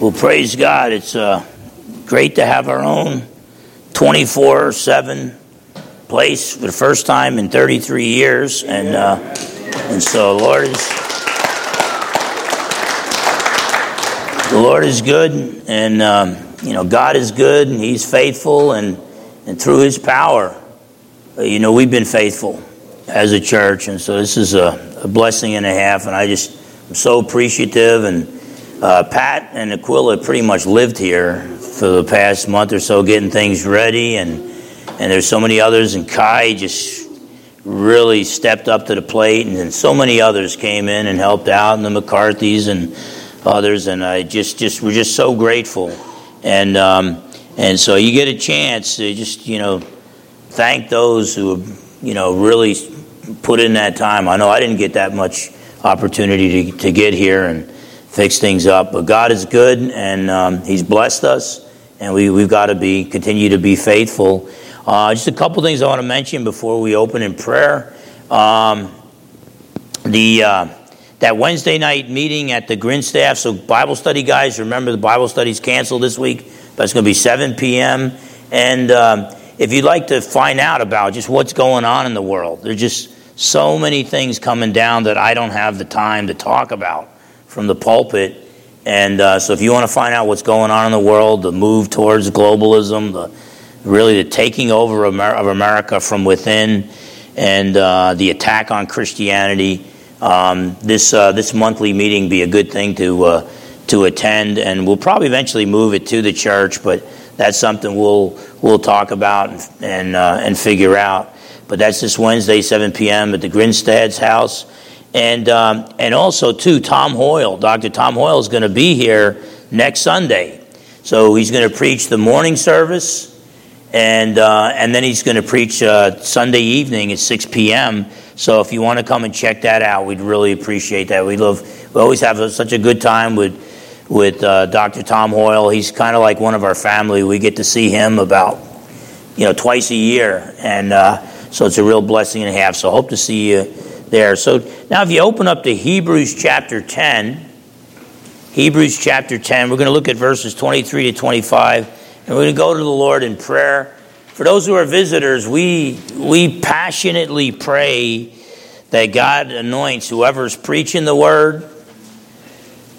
Well, praise God. It's uh, great to have our own 24 7 place for the first time in 33 years. And, uh, and so, Lord is. The Lord is good, and um, you know God is good, and He's faithful, and and through His power, uh, you know we've been faithful as a church, and so this is a, a blessing and a half, and I just I'm so appreciative and uh, Pat and Aquila pretty much lived here for the past month or so, getting things ready, and and there's so many others, and Kai just really stepped up to the plate, and then so many others came in and helped out, and the McCarthy's and others, and I just just we're just so grateful, and um, and so you get a chance to just you know thank those who you know really put in that time. I know I didn't get that much opportunity to, to get here and fix things up. But God is good, and um, He's blessed us, and we, we've got to be continue to be faithful. Uh, just a couple things I want to mention before we open in prayer. Um, the uh, that Wednesday night meeting at the Grinstaff. So Bible study, guys. Remember the Bible study's canceled this week, but it's going to be 7 p.m. And um, if you'd like to find out about just what's going on in the world, there's just so many things coming down that I don't have the time to talk about from the pulpit. And uh, so, if you want to find out what's going on in the world, the move towards globalism, the really the taking over of America from within, and uh, the attack on Christianity, um, this uh, this monthly meeting be a good thing to uh, to attend. And we'll probably eventually move it to the church, but that's something we'll we'll talk about and and, uh, and figure out. But that's this Wednesday, 7 p.m. at the Grinstad's house. And, um, and also, too, Tom Hoyle, Dr. Tom Hoyle is going to be here next Sunday. So he's going to preach the morning service, and, uh, and then he's going to preach uh, Sunday evening at 6 p.m. So if you want to come and check that out, we'd really appreciate that. We love, we always have a, such a good time with, with uh, Dr. Tom Hoyle. He's kind of like one of our family. We get to see him about, you know, twice a year, and uh, so it's a real blessing and a half. So hope to see you there. So now, if you open up to Hebrews chapter 10, Hebrews chapter 10, we're going to look at verses 23 to 25, and we're going to go to the Lord in prayer. For those who are visitors, we, we passionately pray that God anoints whoever's preaching the word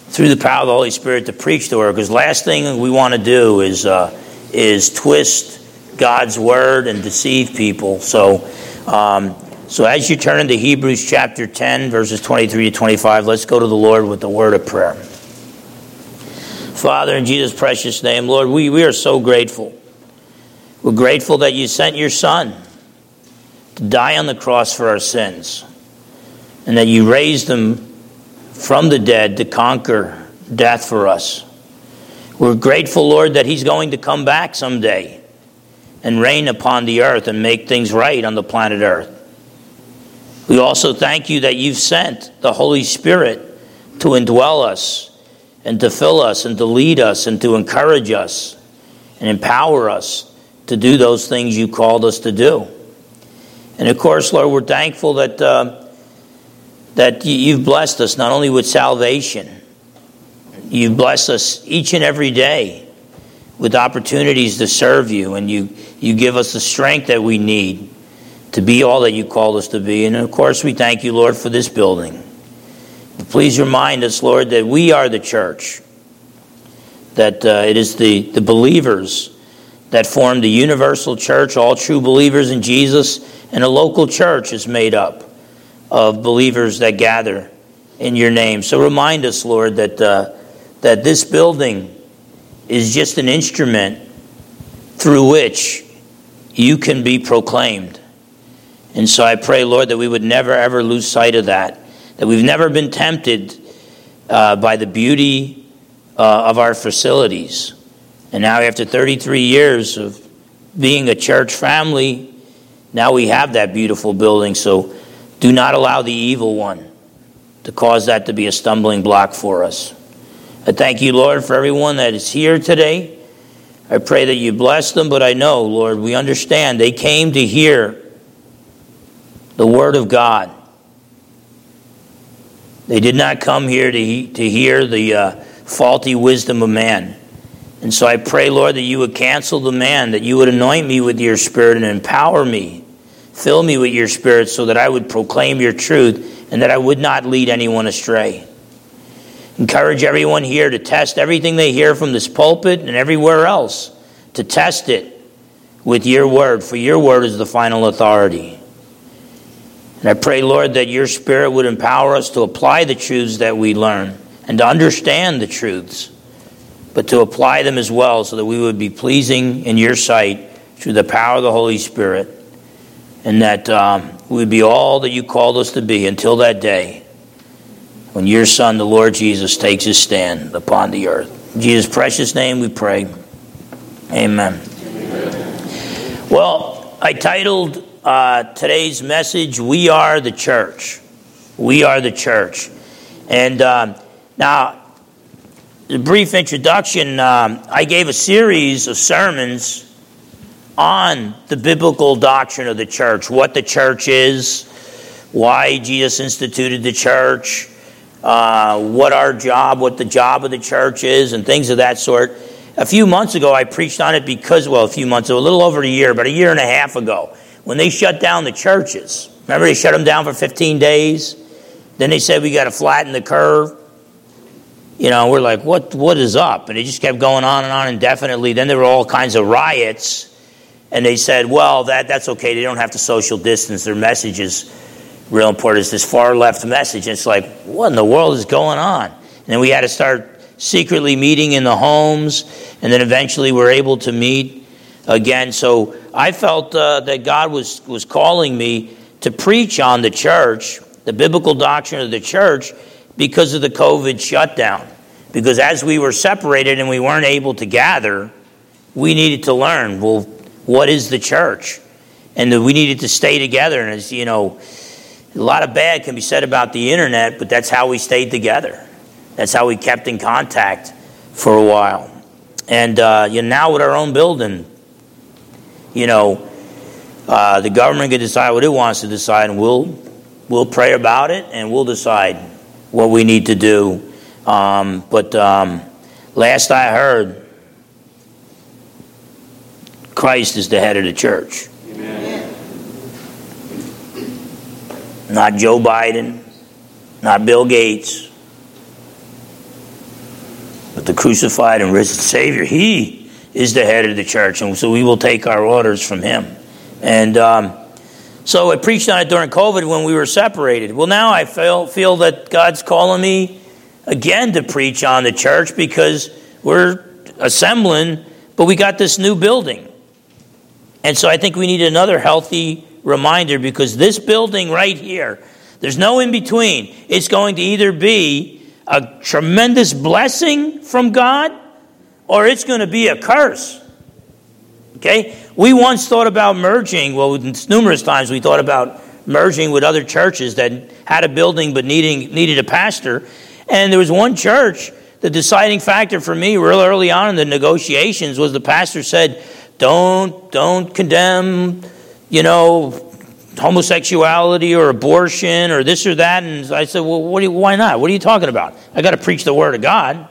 through the power of the Holy Spirit to preach the word. Because last thing we want to do is, uh, is twist God's word and deceive people. So, um, so, as you turn into Hebrews chapter 10, verses 23 to 25, let's go to the Lord with the word of prayer. Father, in Jesus' precious name, Lord, we, we are so grateful. We're grateful that you sent your Son to die on the cross for our sins, and that you raised him from the dead to conquer death for us. We're grateful, Lord, that he's going to come back someday and reign upon the earth and make things right on the planet earth. We also thank you that you've sent the Holy Spirit to indwell us and to fill us and to lead us and to encourage us and empower us to do those things you called us to do. And of course, Lord, we're thankful that, uh, that you've blessed us not only with salvation, you've blessed us each and every day with opportunities to serve you, and you, you give us the strength that we need to be all that you called us to be. And of course, we thank you, Lord, for this building. Please remind us, Lord, that we are the church, that uh, it is the, the believers that form the universal church, all true believers in Jesus, and a local church is made up of believers that gather in your name. So remind us, Lord, that, uh, that this building is just an instrument through which you can be proclaimed. And so I pray, Lord, that we would never, ever lose sight of that, that we've never been tempted uh, by the beauty uh, of our facilities. And now, after 33 years of being a church family, now we have that beautiful building. So do not allow the evil one to cause that to be a stumbling block for us. I thank you, Lord, for everyone that is here today. I pray that you bless them, but I know, Lord, we understand they came to hear the Word of God. They did not come here to, to hear the uh, faulty wisdom of man. And so I pray, Lord, that you would cancel the man, that you would anoint me with your spirit and empower me. Fill me with your spirit so that I would proclaim your truth and that I would not lead anyone astray. Encourage everyone here to test everything they hear from this pulpit and everywhere else, to test it with your word, for your word is the final authority. And I pray, Lord, that your spirit would empower us to apply the truths that we learn and to understand the truths but to apply them as well so that we would be pleasing in your sight through the power of the Holy Spirit, and that um, we would be all that you called us to be until that day when your Son, the Lord Jesus, takes his stand upon the earth. In Jesus' precious name we pray. Amen. Amen. Well, I titled uh, today's message, We Are the Church. We Are the Church. And um, now, a brief introduction, um, I gave a series of sermons on the biblical doctrine of the church, what the church is, why Jesus instituted the church, uh, what our job, what the job of the church is, and things of that sort. A few months ago, I preached on it because, well, a few months ago, a little over a year, but a year and a half ago, when they shut down the churches. Remember, they shut them down for 15 days? Then they said we got to flatten the curve you know, we're like, what, what is up? And it just kept going on and on indefinitely. Then there were all kinds of riots. And they said, well, that, that's okay. They don't have to social distance. Their message is real important. It's this far left message. And it's like, what in the world is going on? And then we had to start secretly meeting in the homes. And then eventually we're able to meet again. So I felt uh, that God was, was calling me to preach on the church, the biblical doctrine of the church, because of the COVID shutdown. Because as we were separated and we weren't able to gather, we needed to learn well, what is the church? And we needed to stay together. And as you know, a lot of bad can be said about the internet, but that's how we stayed together. That's how we kept in contact for a while. And uh, you know, now with our own building, you know, uh, the government can decide what it wants to decide, and we'll we'll pray about it and we'll decide what we need to do. Um, but um, last I heard, Christ is the head of the church. Amen. Not Joe Biden, not Bill Gates, but the crucified and risen Savior. He is the head of the church, and so we will take our orders from him. And um, so I preached on it during COVID when we were separated. Well, now I feel, feel that God's calling me again to preach on the church because we're assembling, but we got this new building. And so I think we need another healthy reminder because this building right here, there's no in between. It's going to either be a tremendous blessing from God or it's going to be a curse. Okay? We once thought about merging, well, numerous times we thought about merging with other churches that had a building but needing, needed a pastor. And there was one church, the deciding factor for me real early on in the negotiations was the pastor said, don't, don't condemn, you know, homosexuality or abortion or this or that. And I said, well, what you, why not? What are you talking about? I got to preach the word of God.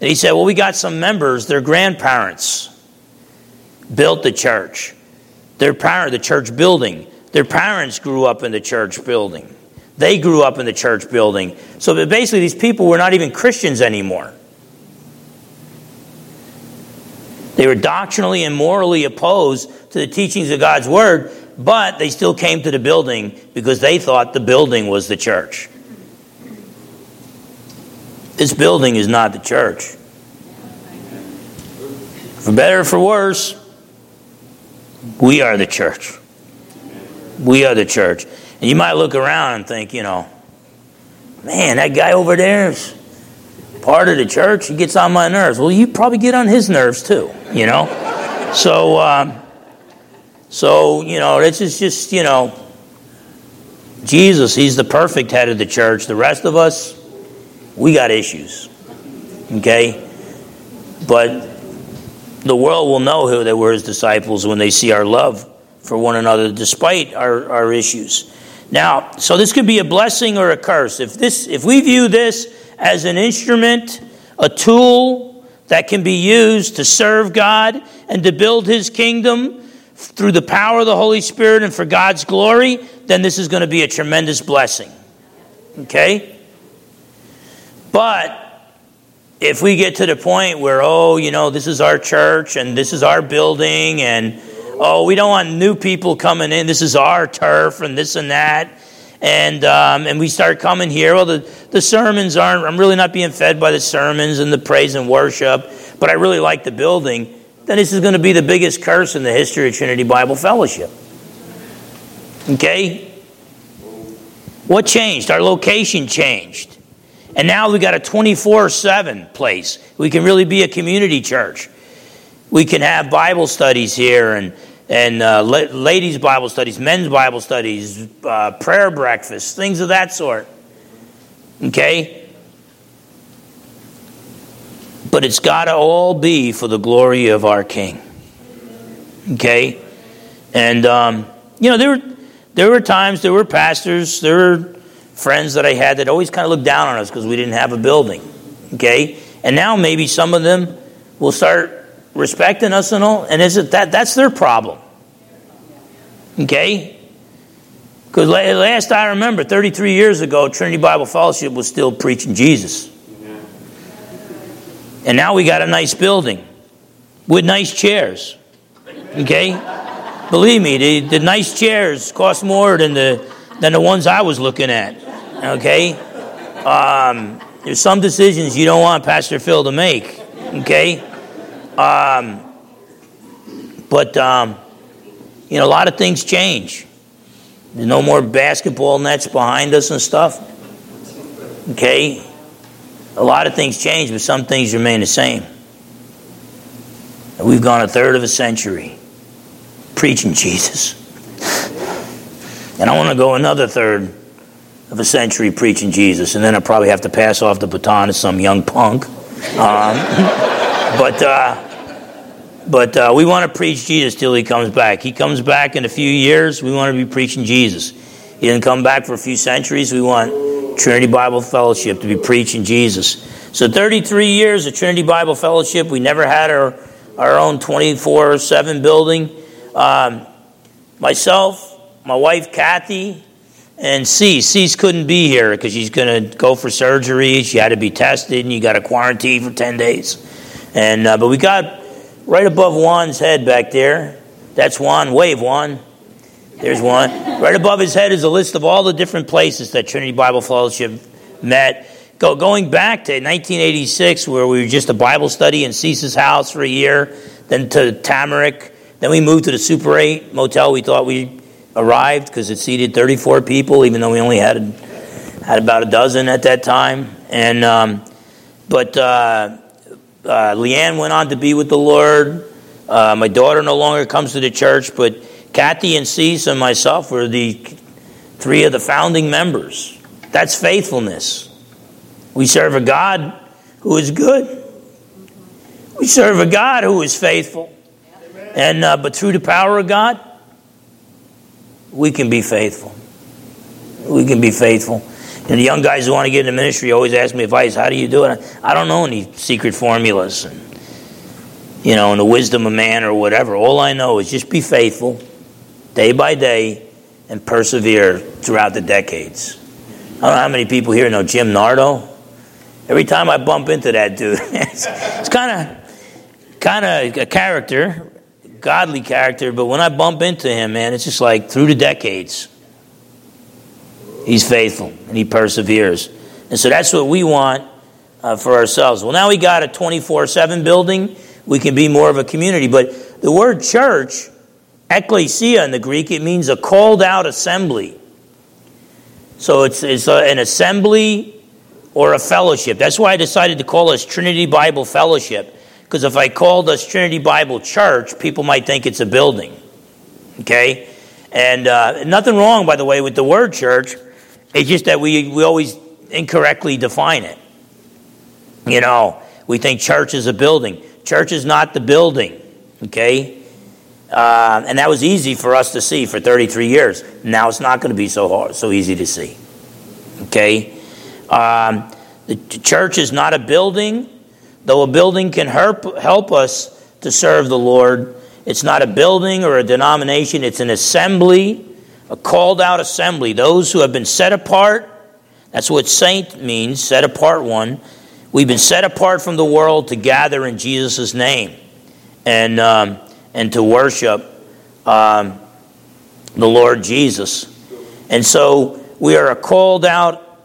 And he said, well, we got some members, their grandparents built the church. Their parent, the church building. Their parents grew up in the church building. They grew up in the church building. So basically, these people were not even Christians anymore. They were doctrinally and morally opposed to the teachings of God's word, but they still came to the building because they thought the building was the church. This building is not the church. For better or for worse, we are the church. We are the church. And you might look around and think, you know, man, that guy over there is part of the church. He gets on my nerves. Well, you probably get on his nerves too, you know? so, um, so, you know, this is just, you know, Jesus, he's the perfect head of the church. The rest of us, we got issues. Okay? But the world will know who they were his disciples when they see our love for one another despite our, our issues. Now, so this could be a blessing or a curse. If this if we view this as an instrument a tool that can be used to serve God and to build His kingdom through the power of the Holy Spirit and for God's glory, then this is going to be a tremendous blessing. Okay? But if we get to the point where, oh, you know, this is our church and this is our building and, oh, we don't want new people coming in, this is our turf and this and that, and, um, and we start coming here, well, the, the sermons aren't, I'm really not being fed by the sermons and the praise and worship, but I really like the building, then this is going to be the biggest curse in the history of Trinity Bible Fellowship. Okay? What changed? Our location changed. And now we've got a 24 7 place. We can really be a community church. We can have Bible studies here and, and uh, ladies' Bible studies, men's Bible studies, uh, prayer breakfasts, things of that sort. Okay? But it's got to all be for the glory of our King. Okay? And, um, you know, there were, there were times, there were pastors, there were friends that I had that always kind of looked down on us because we didn't have a building. Okay? And now maybe some of them will start respecting us and all, and is it that that's their problem. Okay? Because last I remember, 33 years ago, Trinity Bible Fellowship was still preaching Jesus. And now we got a nice building with nice chairs. Okay? Believe me, the, the nice chairs cost more than the, than the ones I was looking at. Okay? Um, there's some decisions you don't want Pastor Phil to make. Okay? Um, but, um, you know, a lot of things change. There's no more basketball nets behind us and stuff. Okay? A lot of things change, but some things remain the same. we've gone a third of a century preaching Jesus. And I want to go another third of a century preaching Jesus, and then I probably have to pass off the baton to some young punk. Um, but uh, but uh, we want to preach Jesus till he comes back. He comes back in a few years. We want to be preaching Jesus. He didn't come back for a few centuries. We want Trinity Bible Fellowship to be preaching Jesus. So 33 years of Trinity Bible Fellowship. We never had our our own 24 7 building. Um, myself, my wife Kathy, and Cease. Cease couldn't be here because she's going to go for surgery. She had to be tested, and you got to quarantine for 10 days. And uh, But we got right above Juan's head back there. That's Juan. Wave, Juan. There's one. Right above his head is a list of all the different places that Trinity Bible Fellowship met. Go, going back to 1986, where we were just a Bible study in Cease's house for a year, then to Tamarack. Then we moved to the Super 8 motel we thought we arrived because it seated 34 people, even though we only had had about a dozen at that time. And um, but uh, uh, Leanne went on to be with the Lord. Uh, my daughter no longer comes to the church, but Kathy and Cease and myself were the three of the founding members. That's faithfulness. We serve a God who is good. We serve a God who is faithful. And uh, but through the power of God, we can be faithful. We can be faithful. And the young guys who want to get into ministry always ask me advice. How do you do it? I don't know any secret formulas, and, you know, and the wisdom of man or whatever. All I know is just be faithful, day by day, and persevere throughout the decades. I don't know how many people here know Jim Nardo. Every time I bump into that dude, it's kind of kind of a character, godly character, but when I bump into him, man, it's just like through the decades, he's faithful and he perseveres. And so that's what we want uh, for ourselves. Well, now we got a 24 7 building. We can be more of a community. But the word church, ecclesia in the Greek, it means a called out assembly. So it's, it's a, an assembly or a fellowship. That's why I decided to call us Trinity Bible Fellowship because if I called us Trinity Bible Church, people might think it's a building. Okay? And uh, nothing wrong, by the way, with the word church. It's just that we, we always incorrectly define it. You know, we think church is a building. Church is not the building. Okay? Uh, and that was easy for us to see for 33 years. Now it's not going to be so hard, so easy to see. Okay? Um, the church is not a building. Though a building can help, us to serve the Lord, it's not a building or a denomination, it's an assembly, a called out assembly. Those who have been set apart, that's what saint means, set apart one. We've been set apart from the world to gather in Jesus' name and, um, and to worship um, the Lord Jesus. And so we are a called out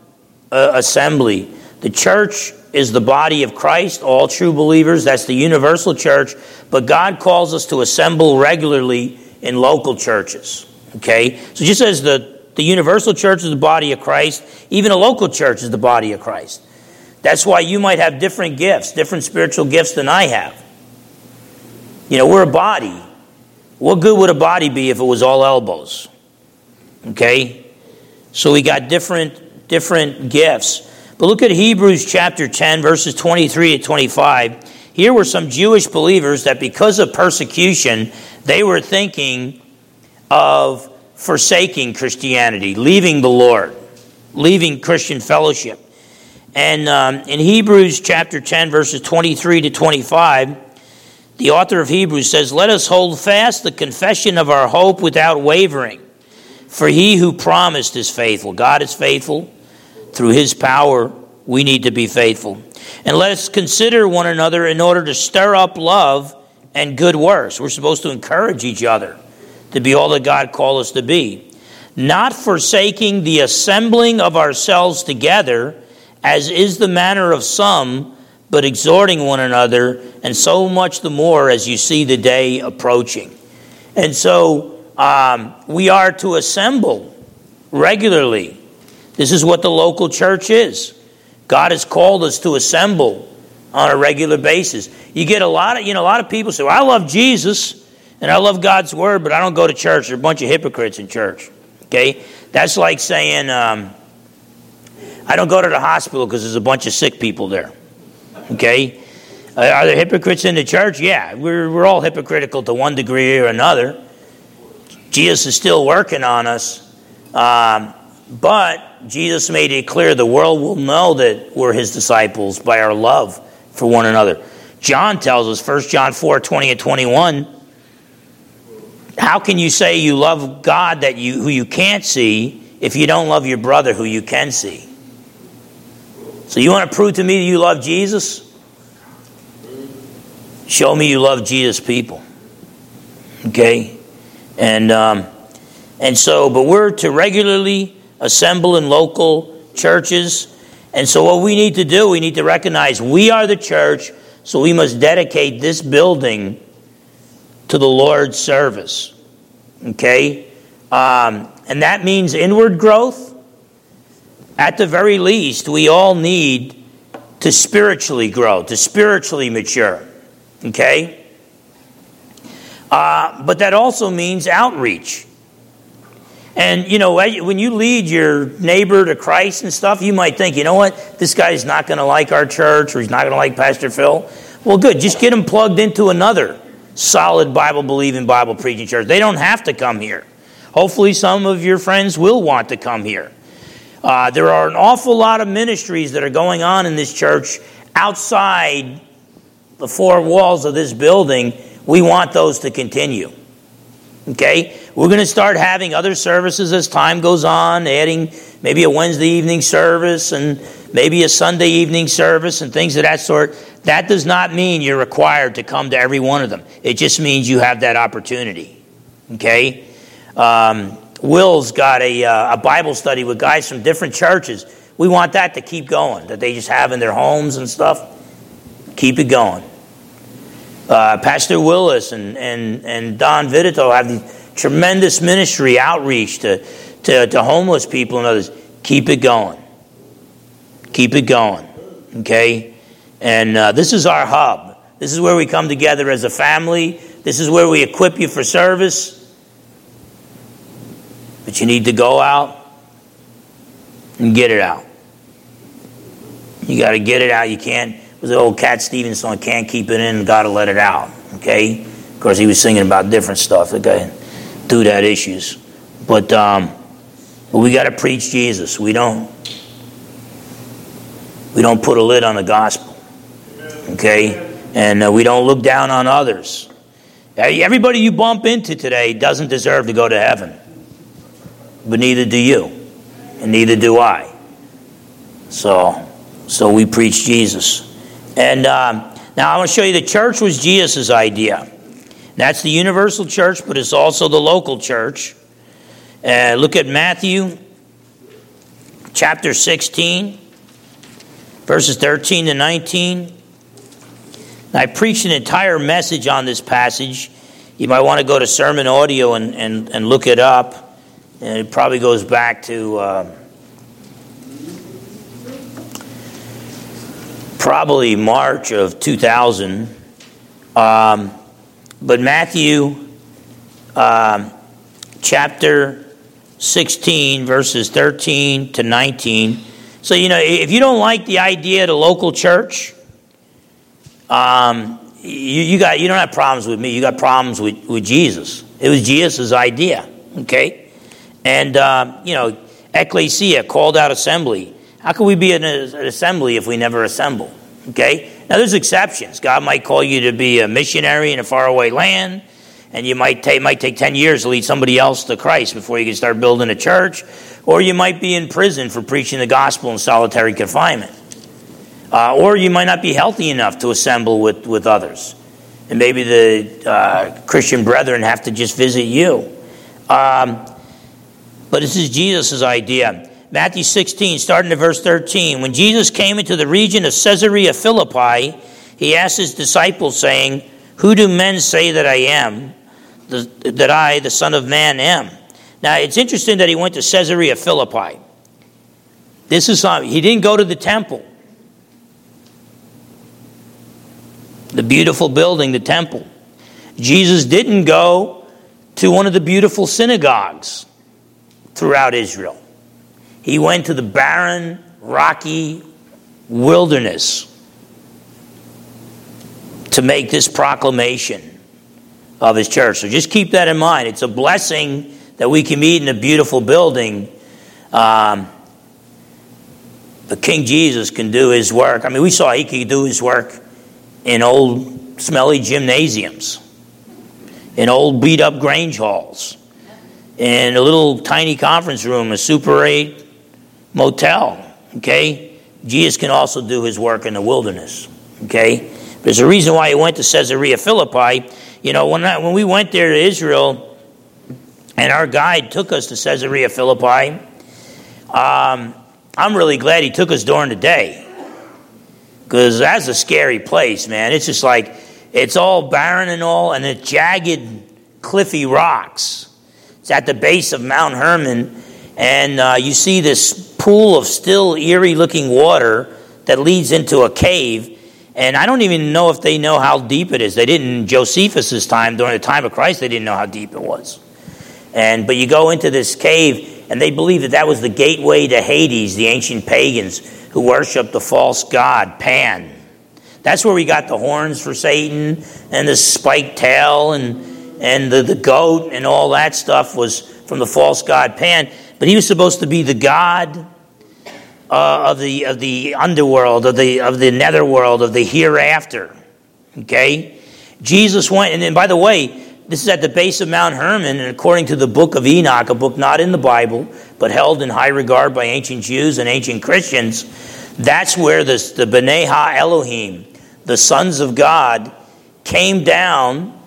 uh, assembly. The church is the body of Christ, all true believers. That's the universal church. But God calls us to assemble regularly in local churches. Okay? So just as the, the universal church is the body of Christ, even a local church is the body of Christ. That's why you might have different gifts, different spiritual gifts than I have. You know, we're a body. What good would a body be if it was all elbows? Okay? So we got different different gifts. But look at Hebrews chapter 10 verses 23 to 25. Here were some Jewish believers that because of persecution, they were thinking of forsaking Christianity, leaving the Lord, leaving Christian fellowship. And um, in Hebrews chapter 10, verses 23 to 25, the author of Hebrews says, Let us hold fast the confession of our hope without wavering. For he who promised is faithful. God is faithful. Through his power, we need to be faithful. And let us consider one another in order to stir up love and good works. We're supposed to encourage each other to be all that God called us to be. Not forsaking the assembling of ourselves together, as is the manner of some, but exhorting one another, and so much the more as you see the day approaching. And so um, we are to assemble regularly. This is what the local church is. God has called us to assemble on a regular basis. You get a lot of, you know, a lot of people say, well, I love Jesus and I love God's word, but I don't go to church. There are a bunch of hypocrites in church. Okay? That's like saying, um, I don't go to the hospital because there's a bunch of sick people there. Okay? Uh, are there hypocrites in the church? Yeah, we're, we're all hypocritical to one degree or another. Jesus is still working on us. Um, but Jesus made it clear the world will know that we're his disciples by our love for one another. John tells us, 1 John 4 20 and 21, how can you say you love God that you, who you can't see if you don't love your brother who you can see? So you want to prove to me that you love Jesus? Show me you love Jesus people. Okay? And um, and so, but we're to regularly assemble in local churches. And so what we need to do, we need to recognize we are the church, so we must dedicate this building to the Lord's service. Okay? Um, and that means inward growth. At the very least, we all need to spiritually grow, to spiritually mature. Okay? Uh, but that also means outreach. And, you know, when you lead your neighbor to Christ and stuff, you might think, you know what, this guy's not going to like our church or he's not going to like Pastor Phil. Well, good. Just get him plugged into another solid Bible believing, Bible preaching church. They don't have to come here. Hopefully, some of your friends will want to come here. Uh, there are an awful lot of ministries that are going on in this church outside the four walls of this building. We want those to continue. Okay? We're going to start having other services as time goes on, adding maybe a Wednesday evening service and maybe a Sunday evening service and things of that sort. That does not mean you're required to come to every one of them. It just means you have that opportunity. Okay? Um, Will's got a, uh, a Bible study with guys from different churches. We want that to keep going, that they just have in their homes and stuff. Keep it going. Uh, Pastor Willis and, and, and Don Vidito have the tremendous ministry outreach to, to, to homeless people and others. Keep it going. Keep it going. Okay? And uh, this is our hub. This is where we come together as a family. This is where we equip you for service. But you need to go out and get it out. You got to get it out. You can't was the old Cat Stevens song, Can't Keep It In, Gotta Let It Out. Okay? Of course, he was singing about different stuff got through that issues. But, um, we got to preach Jesus. We don't, we don't put a lid on the gospel. Okay? And uh, we don't look down on others. Everybody you bump into today doesn't deserve to go to heaven. But neither do you. And neither do I. So, so we preach Jesus. And um, now I want to show you the church was Jesus' idea. That's the universal church, but it's also the local church. Uh, look at Matthew chapter 16, verses 13 to 19. I preached an entire message on this passage. You might want to go to Sermon Audio and, and, and look it up. And it probably goes back to uh, probably March of 2000. Um, but Matthew um, chapter 16, verses 13 to 19. So, you know, if you don't like the idea of the local church, um, you, you, got, you don't have problems with me. You got problems with, with Jesus. It was Jesus' idea, okay? And, uh, you know, ecclesia, called out assembly. How can we be an assembly if we never assemble? Okay? Now, there's exceptions. God might call you to be a missionary in a faraway land, and you might take, might take 10 years to lead somebody else to Christ before you can start building a church, or you might be in prison for preaching the gospel in solitary confinement. Uh, or you might not be healthy enough to assemble with, with others. And maybe the uh, Christian brethren have to just visit you. Um, but this is Jesus' idea. Matthew 16, starting at verse 13. When Jesus came into the region of Caesarea Philippi, he asked his disciples, saying, Who do men say that I am, that I, the Son of Man, am? Now, it's interesting that he went to Caesarea Philippi. This is something, he didn't go to the temple. the beautiful building, the temple. Jesus didn't go to one of the beautiful synagogues throughout Israel. He went to the barren, rocky wilderness to make this proclamation of his church. So just keep that in mind. It's a blessing that we can meet in a beautiful building. Um, but King Jesus can do his work. I mean, we saw he could do his work in old smelly gymnasiums, in old beat up Grange halls, in a little tiny conference room, a Super 8 motel. Okay? Jesus can also do his work in the wilderness. Okay? There's a reason why he went to Caesarea Philippi. You know, when, I, when we went there to Israel, and our guide took us to Caesarea Philippi, um, I'm really glad he took us during the day because that's a scary place, man. It's just like it's all barren and all, and it's jagged, cliffy rocks. It's at the base of Mount Hermon, and uh, you see this pool of still eerie looking water that leads into a cave. And I don't even know if they know how deep it is. They didn't Josephus's time, during the time of Christ, they didn't know how deep it was. And but you go into this cave, and they believe that that was the gateway to Hades, the ancient pagans who worshiped the false god, Pan. That's where we got the horns for Satan and the spiked tail and, and the, the goat and all that stuff was from the false god, Pan. But he was supposed to be the god uh, of, the, of the underworld, of the, of the netherworld, of the hereafter. Okay? Jesus went, and then by the way, this is at the base of Mount Hermon, and according to the book of Enoch, a book not in the Bible, but held in high regard by ancient Jews and ancient Christians, that's where this, the B'nai Ha Elohim, the sons of God, came down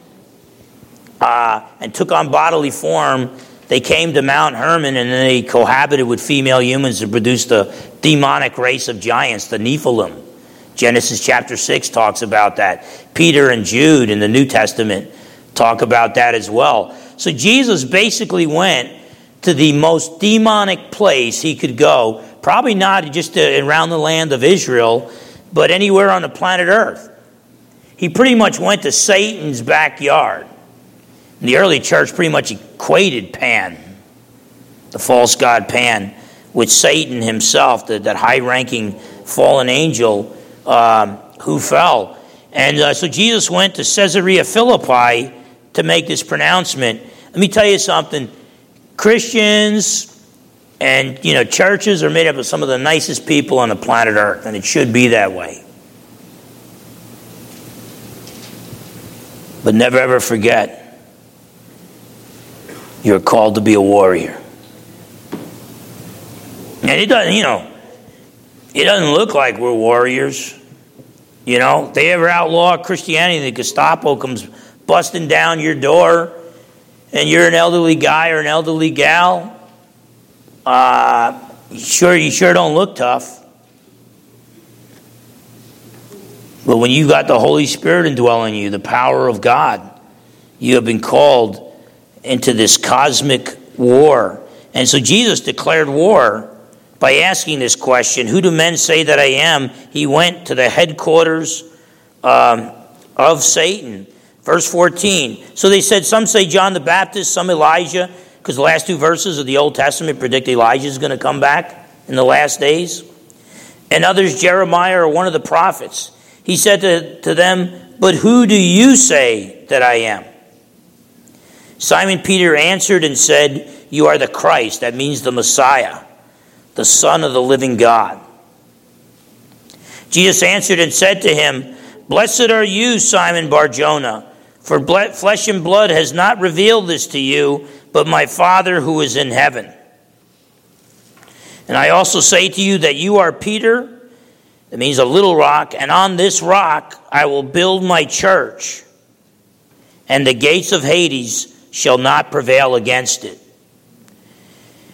uh, and took on bodily form. They came to Mount Hermon and they cohabited with female humans to produce the demonic race of giants, the Nephilim. Genesis chapter 6 talks about that. Peter and Jude in the New Testament talk about that as well. So Jesus basically went to the most demonic place he could go, probably not just uh, around the land of Israel, but anywhere on the planet Earth. He pretty much went to Satan's backyard. The early church pretty much equated Pan, the false god Pan, with Satan himself, the, that high ranking fallen angel um, who fell. And uh, so Jesus went to Caesarea Philippi to make this pronouncement. Let me tell you something Christians and you know churches are made up of some of the nicest people on the planet Earth, and it should be that way. But never ever forget, you're called to be a warrior. And it doesn't, you know, it doesn't look like we're warriors. You know, they ever outlaw Christianity, the Gestapo comes busting down your door, and you're an elderly guy or an elderly gal. Uh, sure, you sure don't look tough. But when you've got the Holy Spirit indwelling you, the power of God, you have been called into this cosmic war. And so Jesus declared war by asking this question Who do men say that I am? He went to the headquarters um, of Satan. Verse 14. So they said, Some say John the Baptist, some Elijah, because the last two verses of the Old Testament predict Elijah is going to come back in the last days. And others, Jeremiah or one of the prophets. He said to, to them, But who do you say that I am? Simon Peter answered and said, You are the Christ. That means the Messiah the Son of the living God. Jesus answered and said to him, Blessed are you, Simon Barjona, for flesh and blood has not revealed this to you, but my Father who is in heaven. And I also say to you that you are Peter, that means a little rock, and on this rock I will build my church, and the gates of Hades shall not prevail against it.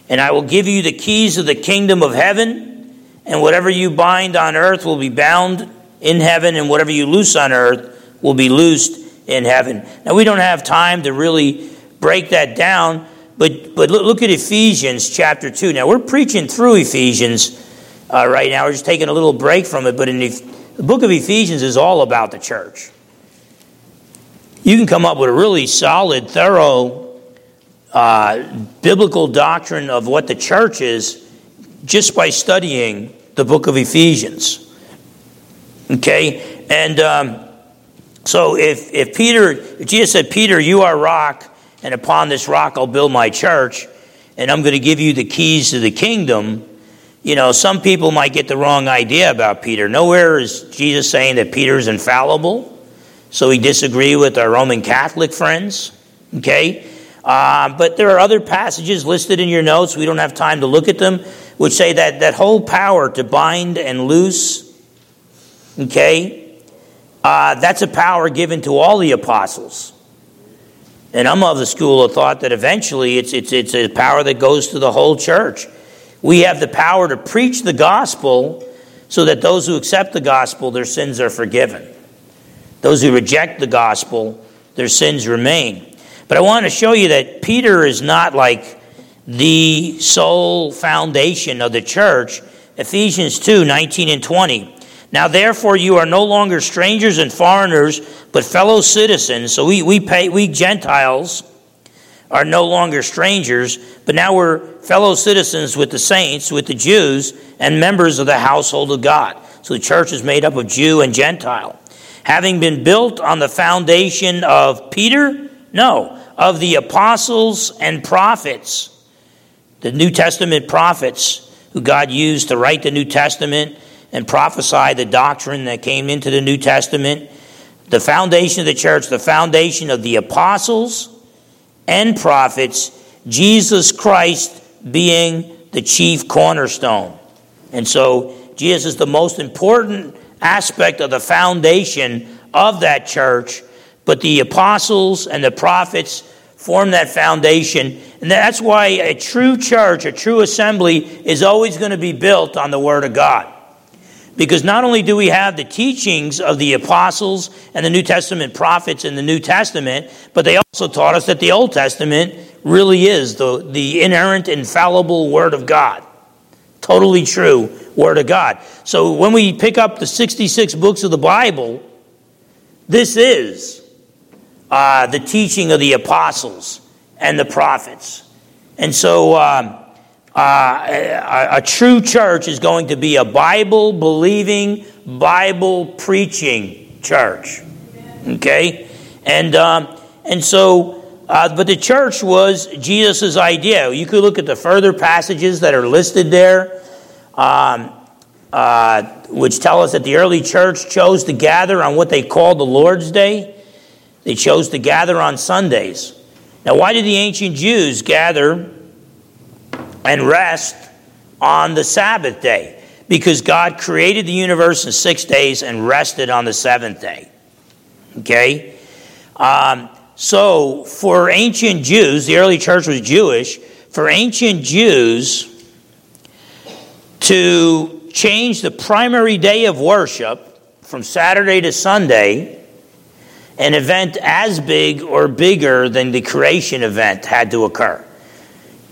And I will give you the keys of the kingdom of heaven, and whatever you bind on earth will be bound in heaven, and whatever you loose on earth will be loosed in heaven. Now, we don't have time to really break that down, but, but look, at Ephesians chapter 2. Now, we're preaching through Ephesians uh, right now. We're just taking a little break from it, but in the, the book of Ephesians is all about the church. You can come up with a really solid, thorough uh, biblical doctrine of what the church is just by studying the book of Ephesians. Okay? And um, so if, if Peter, if Jesus said, Peter, you are rock, and upon this rock I'll build my church, and I'm going to give you the keys to the kingdom, you know, some people might get the wrong idea about Peter. Nowhere is Jesus saying that Peter is infallible, so we disagree with our Roman Catholic friends. Okay? Uh, but there are other passages listed in your notes, we don't have time to look at them, which say that that whole power to bind and loose, okay, uh, that's a power given to all the apostles. And I'm of the school of thought that eventually it's, it's, it's a power that goes to the whole church. We have the power to preach the gospel so that those who accept the gospel, their sins are forgiven. Those who reject the gospel, their sins remain. But I want to show you that Peter is not like the sole foundation of the church. Ephesians 2 19 and 20. Now, therefore, you are no longer strangers and foreigners, but fellow citizens. So we, we, pay, we Gentiles are no longer strangers, but now we're fellow citizens with the saints, with the Jews, and members of the household of God. So the church is made up of Jew and Gentile. Having been built on the foundation of Peter, no, of the apostles and prophets, the New Testament prophets who God used to write the New Testament and prophesy the doctrine that came into the New Testament. The foundation of the church, the foundation of the apostles and prophets, Jesus Christ being the chief cornerstone. And so Jesus is the most important aspect of the foundation of that church but the apostles and the prophets form that foundation. And that's why a true church, a true assembly, is always going to be built on the Word of God. Because not only do we have the teachings of the apostles and the New Testament prophets in the New Testament, but they also taught us that the Old Testament really is the, the inerrant, infallible Word of God. Totally true Word of God. So when we pick up the 66 books of the Bible, this is uh, the teaching of the apostles and the prophets. And so, um, uh, a, a, true church is going to be a Bible believing, Bible preaching church. Okay? And, um, and so, uh, but the church was Jesus' idea. You could look at the further passages that are listed there, um, uh, which tell us that the early church chose to gather on what they called the Lord's Day. They chose to gather on Sundays. Now, why did the ancient Jews gather and rest on the Sabbath day? Because God created the universe in six days and rested on the seventh day. Okay? Um, so, for ancient Jews, the early church was Jewish. For ancient Jews to change the primary day of worship from Saturday to Sunday an event as big or bigger than the creation event had to occur.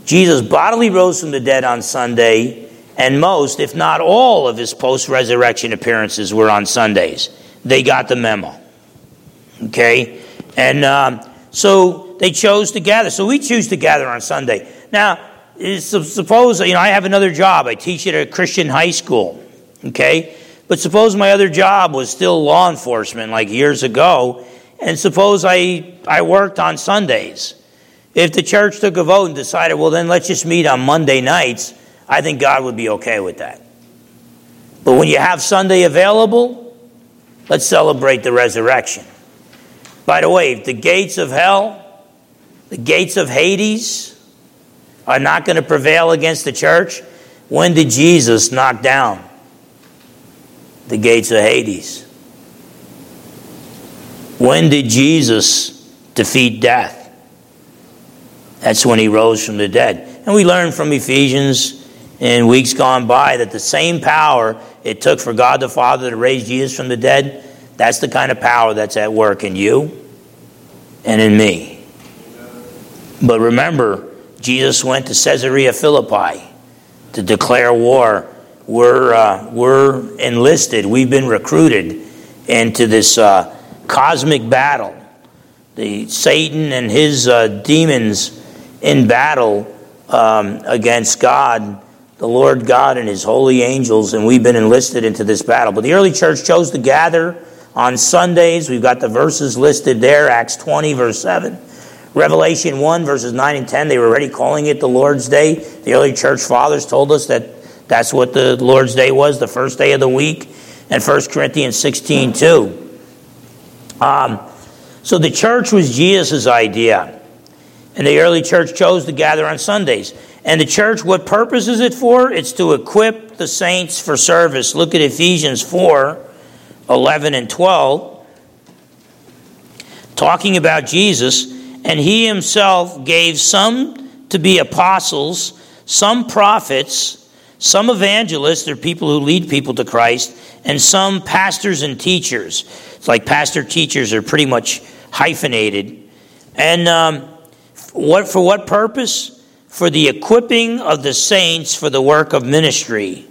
Jesus bodily rose from the dead on Sunday, and most, if not all, of his post resurrection appearances were on Sundays. They got the memo. Okay? And um, so they chose to gather. So we choose to gather on Sunday. Now, suppose, you know, I have another job. I teach at a Christian high school. Okay? But suppose my other job was still law enforcement like years ago, and suppose I, I worked on Sundays. If the church took a vote and decided, well, then let's just meet on Monday nights, I think God would be okay with that. But when you have Sunday available, let's celebrate the resurrection. By the way, the gates of hell, the gates of Hades, are not going to prevail against the church, when did Jesus knock down the gates of Hades? When did Jesus defeat death? That's when he rose from the dead. And we learn from Ephesians in weeks gone by that the same power it took for God the Father to raise Jesus from the dead, that's the kind of power that's at work in you and in me. But remember, Jesus went to Caesarea Philippi to declare war. We're, uh, we're enlisted, we've been recruited into this uh, cosmic battle. The Satan and his uh, demons in battle um, against God, the Lord God and his holy angels, and we've been enlisted into this battle. But the early church chose to gather on Sundays. We've got the verses listed there Acts 20, verse 7. Revelation 1, verses 9 and 10, they were already calling it the Lord's Day. The early church fathers told us that that's what the Lord's Day was, the first day of the week. And 1 Corinthians 16, 2. Um, so the church was Jesus' idea. And the early church chose to gather on Sundays. And the church, what purpose is it for? It's to equip the saints for service. Look at Ephesians 4 11 and 12, talking about Jesus. And he himself gave some to be apostles, some prophets, some evangelists, they're people who lead people to Christ, and some pastors and teachers. It's like pastor teachers are pretty much hyphenated. And um, what for what purpose? For the equipping of the saints for the work of ministry,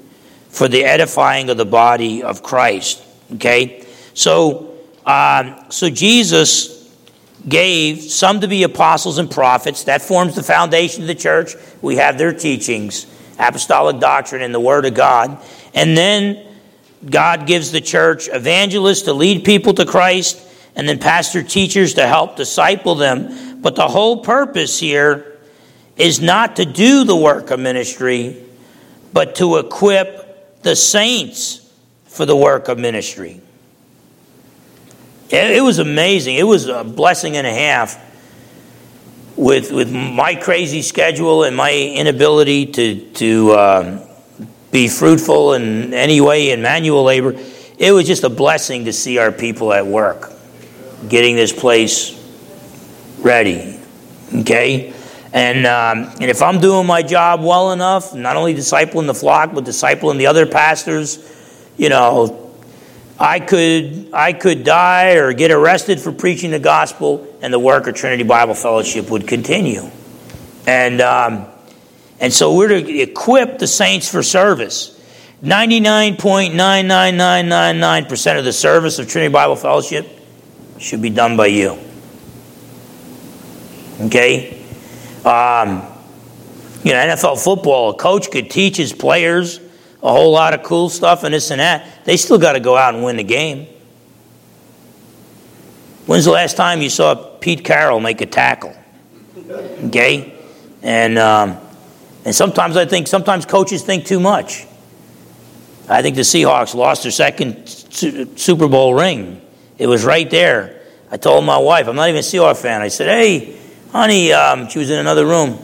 for the edifying of the body of Christ. Okay, so um, so Jesus gave some to be apostles and prophets. That forms the foundation of the church. We have their teachings, apostolic doctrine, and the Word of God, and then God gives the church evangelists to lead people to Christ, and then pastor teachers to help disciple them. But the whole purpose here is not to do the work of ministry, but to equip the saints for the work of ministry. It was amazing. It was a blessing and a half with, with my crazy schedule and my inability to, to um, be fruitful in any way in manual labor. It was just a blessing to see our people at work, getting this place ready. Okay? And, um, and if I'm doing my job well enough, not only discipling the flock, but discipling the other pastors, you know, I could, I could die or get arrested for preaching the gospel, and the work of Trinity Bible Fellowship would continue. And um, and so we're to equip the saints for service. 99.99999% of the service of Trinity Bible Fellowship should be done by you. Okay? Um, you know, NFL football, a coach could teach his players a whole lot of cool stuff and this and that. They still got to go out and win the game. When's the last time you saw Pete Carroll make a tackle? Okay? And um, and sometimes I think, sometimes coaches think too much. I think the Seahawks lost their second Super Bowl ring. It was right there. I told my wife, I'm not even a Seahawks fan. I said, hey, honey, um, she was in another room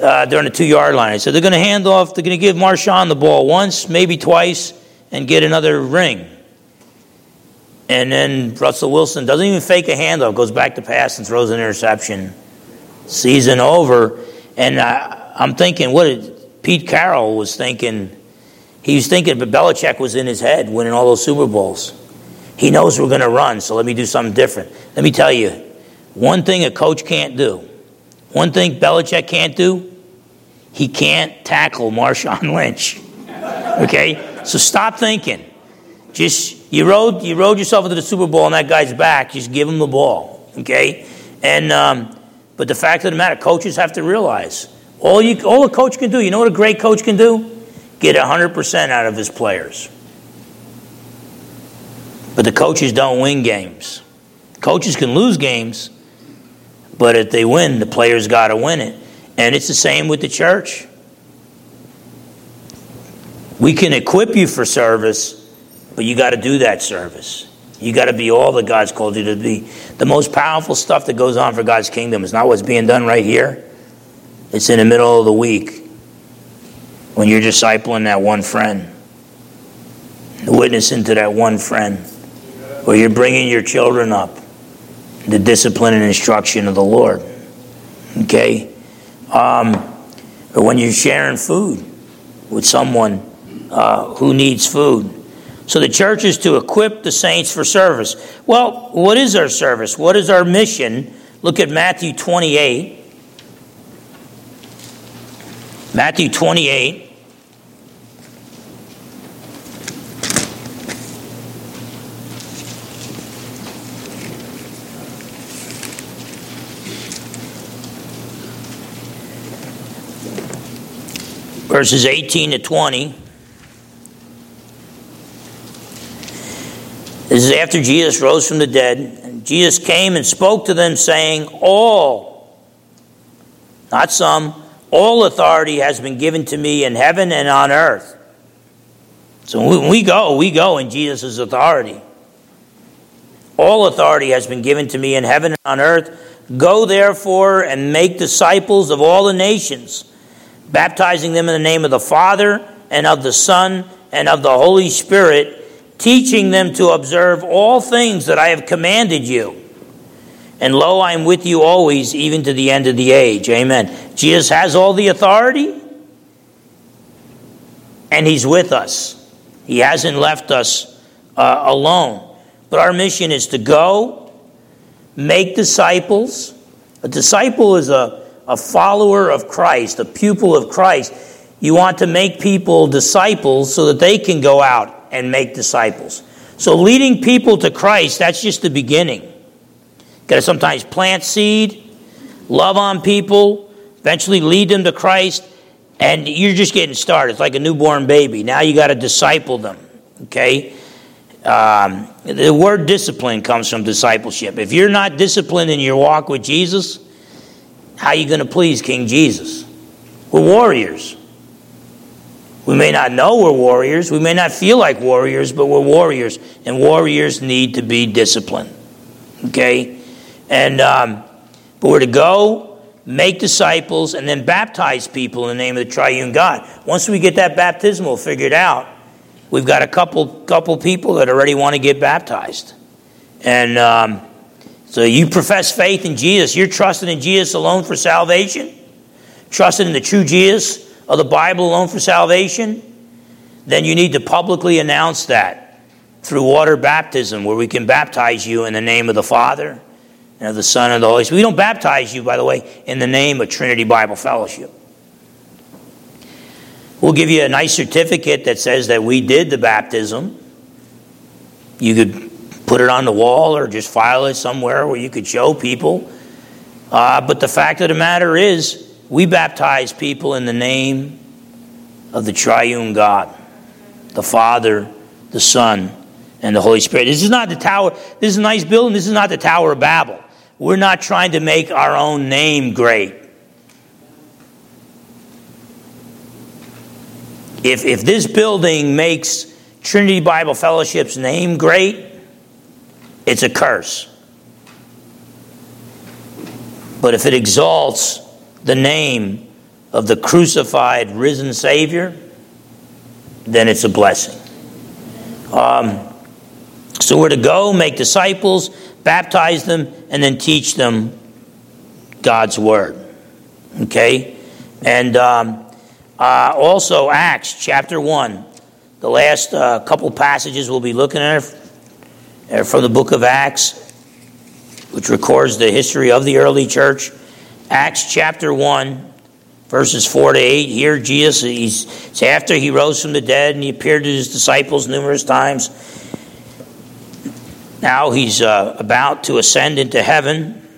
uh, during the two yard line. I said, they're going to hand off, they're going to give Marshawn the ball once, maybe twice, and get another ring. And then Russell Wilson doesn't even fake a handoff, goes back to pass and throws an interception. Season over. And I, I'm thinking, what did Pete Carroll was thinking? He was thinking, but Belichick was in his head winning all those Super Bowls. He knows we're going to run, so let me do something different. Let me tell you, one thing a coach can't do, one thing Belichick can't do, he can't tackle Marshawn Lynch. Okay? So stop thinking. Just you rode you rode yourself into the Super Bowl on that guy's back. Just give him the ball, okay? And um, but the fact of the matter, coaches have to realize all you all a coach can do. You know what a great coach can do? Get hundred percent out of his players. But the coaches don't win games. Coaches can lose games, but if they win, the players got to win it. And it's the same with the church. We can equip you for service, but you got to do that service. You got to be all that God's called you to be. The most powerful stuff that goes on for God's kingdom is not what's being done right here. It's in the middle of the week when you're discipling that one friend, witnessing to that one friend, where you're bringing your children up, the discipline and instruction of the Lord. Okay? Um, or when you're sharing food with someone uh, who needs food so the church is to equip the saints for service. Well, what is our service? What is our mission? Look at Matthew 28. Matthew 28. Verses 18 to 20. This is after Jesus rose from the dead. And Jesus came and spoke to them, saying, All, not some, all authority has been given to me in heaven and on earth. So when we go, we go in Jesus' authority. All authority has been given to me in heaven and on earth. Go therefore and make disciples of all the nations, baptizing them in the name of the Father and of the Son and of the Holy Spirit teaching them to observe all things that I have commanded you. And lo, I am with you always, even to the end of the age. Amen. Jesus has all the authority, and He's with us. He hasn't left us uh, alone. But our mission is to go, make disciples. A disciple is a, a follower of Christ, a pupil of Christ. You want to make people disciples so that they can go out and make disciples. So leading people to Christ, that's just the beginning. Got to sometimes plant seed, love on people, eventually lead them to Christ, and you're just getting started. It's like a newborn baby. Now you got to disciple them. Okay? Um, the word discipline comes from discipleship. If you're not disciplined in your walk with Jesus, how are you going to please King Jesus? We're warriors. We may not know we're warriors. We may not feel like warriors, but we're warriors. And warriors need to be disciplined. Okay? And, um, but we're to go, make disciples, and then baptize people in the name of the triune God. Once we get that baptismal figured out, we've got a couple, couple people that already want to get baptized. And um, so you profess faith in Jesus. You're trusting in Jesus alone for salvation, trusting in the true Jesus of the Bible alone for salvation, then you need to publicly announce that through water baptism, where we can baptize you in the name of the Father and of the Son and the Holy Spirit. We don't baptize you, by the way, in the name of Trinity Bible Fellowship. We'll give you a nice certificate that says that we did the baptism. You could put it on the wall or just file it somewhere where you could show people. Uh, but the fact of the matter is, we baptize people in the name of the triune God, the Father, the Son, and the Holy Spirit. This is not the tower, this is a nice building, this is not the Tower of Babel. We're not trying to make our own name great. If, if this building makes Trinity Bible Fellowship's name great, it's a curse. But if it exalts the name of the crucified, risen Savior, then it's a blessing. Um, so we're to go, make disciples, baptize them, and then teach them God's Word. Okay? And um, uh, also, Acts chapter 1. The last uh, couple passages we'll be looking at from the book of Acts, which records the history of the early church. Acts chapter 1, verses 4 to 8. Here, Jesus, he's, after he rose from the dead and he appeared to his disciples numerous times. Now he's uh, about to ascend into heaven.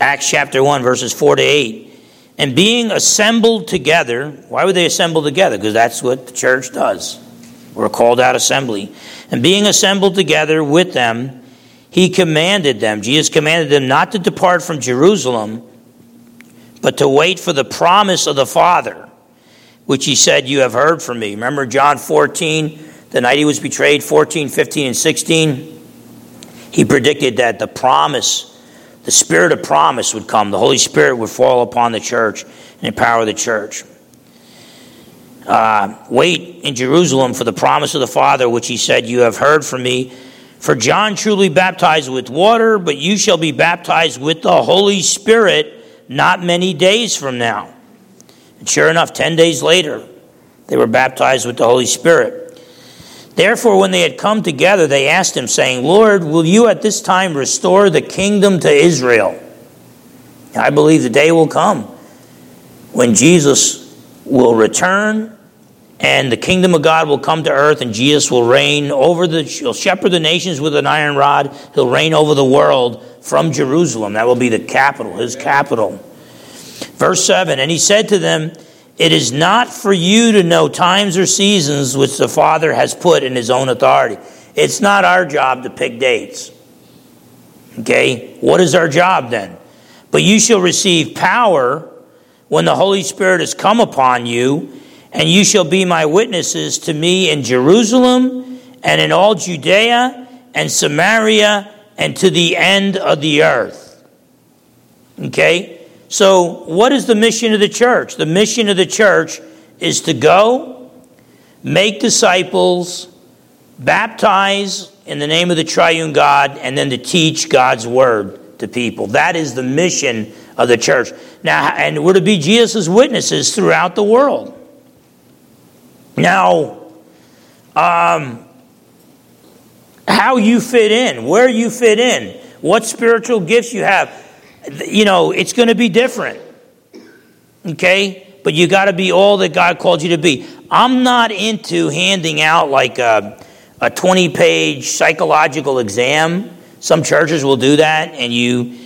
Acts chapter 1, verses 4 to 8. And being assembled together, why would they assemble together? Because that's what the church does. We're called out assembly. And being assembled together with them, he commanded them, Jesus commanded them not to depart from Jerusalem, but to wait for the promise of the Father, which he said, You have heard from me. Remember John 14, the night he was betrayed, 14, 15, and 16? He predicted that the promise the spirit of promise would come. The Holy Spirit would fall upon the church and empower the church. Uh, wait in Jerusalem for the promise of the Father, which he said, You have heard from me. For John truly baptized with water, but you shall be baptized with the Holy Spirit not many days from now. And sure enough, 10 days later, they were baptized with the Holy Spirit. Therefore, when they had come together, they asked him, saying, Lord, will you at this time restore the kingdom to Israel? I believe the day will come when Jesus will return and the kingdom of God will come to earth and Jesus will reign over the, he'll shepherd the nations with an iron rod. He'll reign over the world from Jerusalem. That will be the capital, his capital. Verse 7 And he said to them, it is not for you to know times or seasons which the Father has put in His own authority. It's not our job to pick dates. Okay? What is our job then? But you shall receive power when the Holy Spirit has come upon you, and you shall be my witnesses to me in Jerusalem and in all Judea and Samaria and to the end of the earth. Okay? So, what is the mission of the church? The mission of the church is to go, make disciples, baptize in the name of the triune God, and then to teach God's word to people. That is the mission of the church. Now, and we're to be Jesus' witnesses throughout the world. Now, um, how you fit in, where you fit in, what spiritual gifts you have you know, it's going to be different. Okay? But you got to be all that God called you to be. I'm not into handing out like a, a 20 page psychological exam. Some churches will do that, and you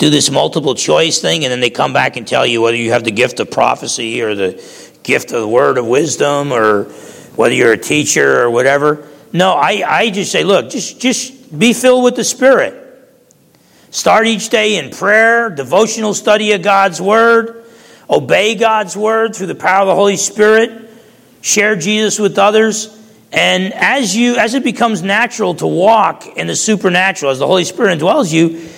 do this multiple choice thing, and then they come back and tell you whether you have the gift of prophecy or the gift of the word of wisdom or whether you're a teacher or whatever. No, I, I just say, look, just, just be filled with the Spirit. Start each day in prayer, devotional study of God's Word, obey God's Word through the power of the Holy Spirit, share Jesus with others. And as you as it becomes natural to walk in the supernatural, as the Holy Spirit indwells you,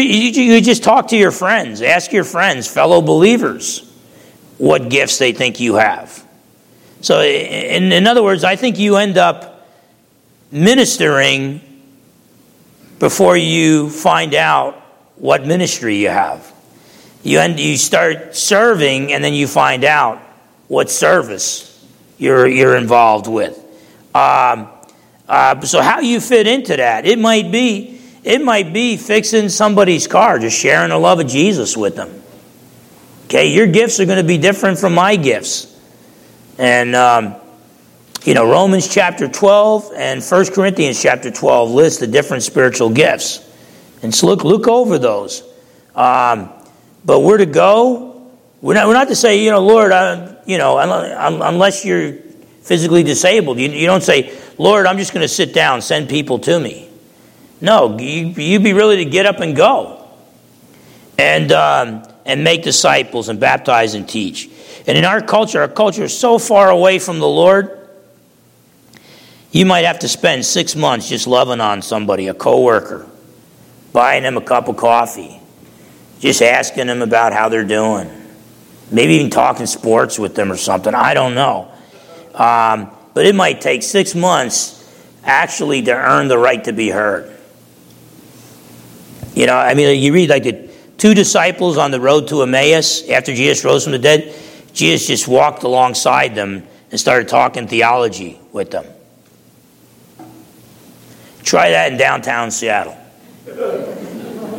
you, just talk to your friends, ask your friends, fellow believers, what gifts they think you have. So, in, in other words, I think you end up ministering before you find out what ministry you have. You, end, you start serving and then you find out what service you're, you're involved with. Um, uh, so how you fit into that? It might be it might be fixing somebody's car, just sharing the love of Jesus with them. Okay, your gifts are going to be different from my gifts, and um, you know, Romans chapter 12 and 1 Corinthians chapter 12 list the different spiritual gifts. And so look, look over those. Um, but we're to go. We're not, we're not to say, you know, Lord, I, you know, unless you're physically disabled. You, you don't say, Lord, I'm just going to sit down, send people to me. No, you, you be really to get up and go. And, um, and make disciples and baptize and teach. And in our culture, our culture is so far away from the Lord you might have to spend six months just loving on somebody, a coworker, buying them a cup of coffee, just asking them about how they're doing. Maybe even talking sports with them or something. I don't know. Um, but it might take six months actually to earn the right to be heard. You know, I mean, you read like the two disciples on the road to Emmaus after Jesus rose from the dead. Jesus just walked alongside them and started talking theology with them. Try that in downtown Seattle.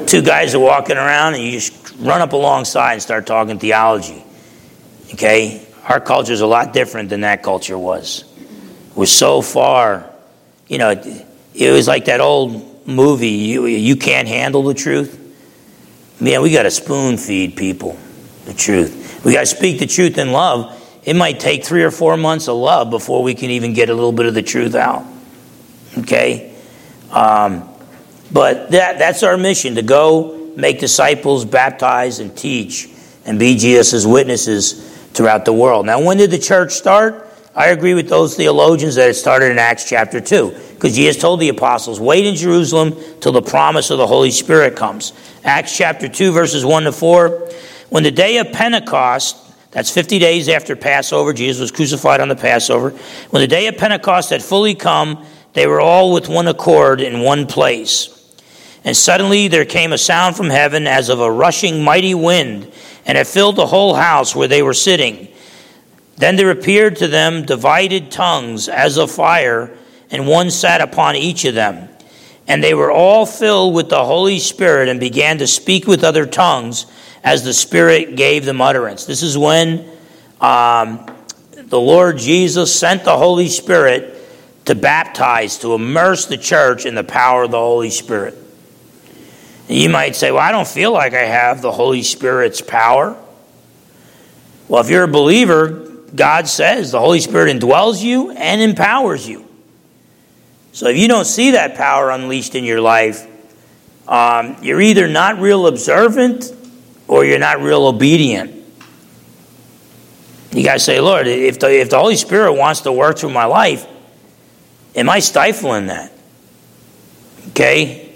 Two guys are walking around and you just run up alongside and start talking theology. Okay? Our culture is a lot different than that culture was. We're so far, you know, it was like that old movie, You, you Can't Handle the Truth. Man, we got to spoon feed people the truth. We got to speak the truth in love. It might take three or four months of love before we can even get a little bit of the truth out. Okay? Um, but that, that's our mission to go make disciples, baptize, and teach, and be Jesus' witnesses throughout the world. Now, when did the church start? I agree with those theologians that it started in Acts chapter 2, because Jesus told the apostles, Wait in Jerusalem till the promise of the Holy Spirit comes. Acts chapter 2, verses 1 to 4. When the day of Pentecost, that's 50 days after Passover, Jesus was crucified on the Passover. When the day of Pentecost had fully come, they were all with one accord in one place. And suddenly there came a sound from heaven as of a rushing mighty wind, and it filled the whole house where they were sitting. Then there appeared to them divided tongues as of fire, and one sat upon each of them. And they were all filled with the Holy Spirit and began to speak with other tongues as the Spirit gave them utterance. This is when um, the Lord Jesus sent the Holy Spirit to baptize, to immerse the church in the power of the Holy Spirit. And you might say, Well, I don't feel like I have the Holy Spirit's power. Well, if you're a believer, God says the Holy Spirit indwells you and empowers you. So if you don't see that power unleashed in your life, um, you're either not real observant or you're not real obedient. You got to say, Lord, if the, if the Holy Spirit wants to work through my life, am I stifling that? Okay?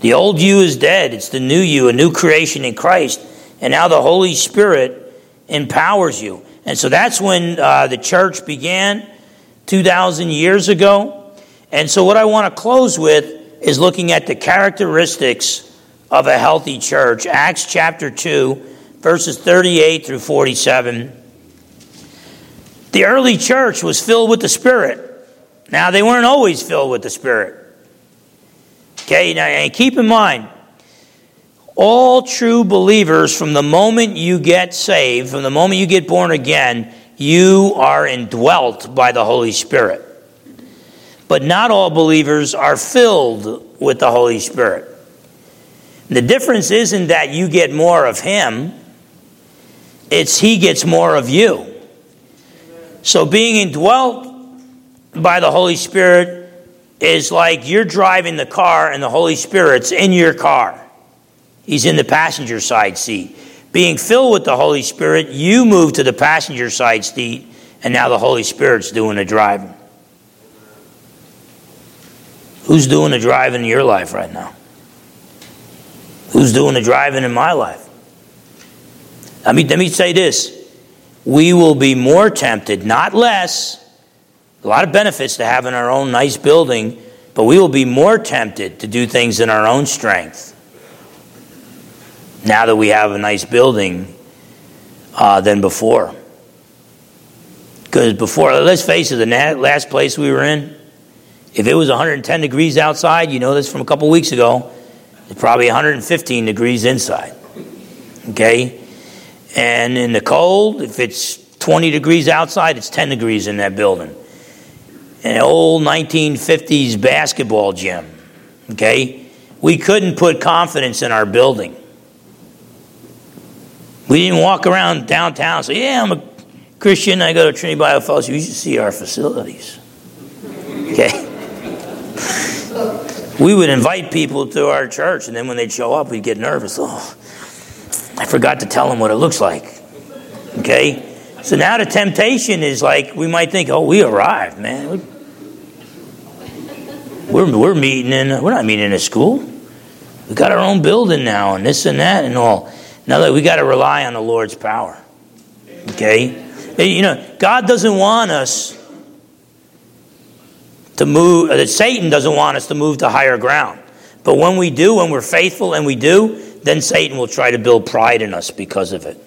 The old you is dead. It's the new you, a new creation in Christ. And now the Holy Spirit empowers you. And so that's when uh, the church began 2,000 years ago. And so, what I want to close with is looking at the characteristics of a healthy church. Acts chapter 2, verses 38 through 47. The early church was filled with the Spirit. Now, they weren't always filled with the Spirit. Okay, now, and keep in mind, all true believers, from the moment you get saved, from the moment you get born again, you are indwelt by the Holy Spirit. But not all believers are filled with the Holy Spirit. The difference isn't that you get more of Him, it's He gets more of you. So being indwelt by the Holy Spirit is like you're driving the car and the Holy Spirit's in your car. He's in the passenger side seat. Being filled with the Holy Spirit, you move to the passenger side seat, and now the Holy Spirit's doing the driving. Who's doing the driving in your life right now? Who's doing the driving in my life? Let me, let me say this. We will be more tempted, not less. A lot of benefits to having our own nice building, but we will be more tempted to do things in our own strength now that we have a nice building uh, than before. Because before, let's face it, the last place we were in, if it was 110 degrees outside, you know this from a couple weeks ago, it's probably 115 degrees inside. Okay? And in the cold, if it's 20 degrees outside, it's 10 degrees in that building. An old 1950s basketball gym. Okay? We couldn't put confidence in our building. We didn't walk around downtown and say, Yeah, I'm a Christian. I go to Trinity Bible Fellowship. You should see our facilities. Okay? We would invite people to our church, and then when they'd show up, we'd get nervous. Oh, I forgot to tell them what it looks like. Okay? So now the temptation is like, we might think, oh, we arrived, man. We're, we're meeting in, we're not meeting in a school. We've got our own building now, and this and that and all. Now that we got to rely on the Lord's power. Okay? You know, God doesn't want us to move, uh, that Satan doesn't want us to move to higher ground. But when we do, when we're faithful and we do, then Satan will try to build pride in us because of it.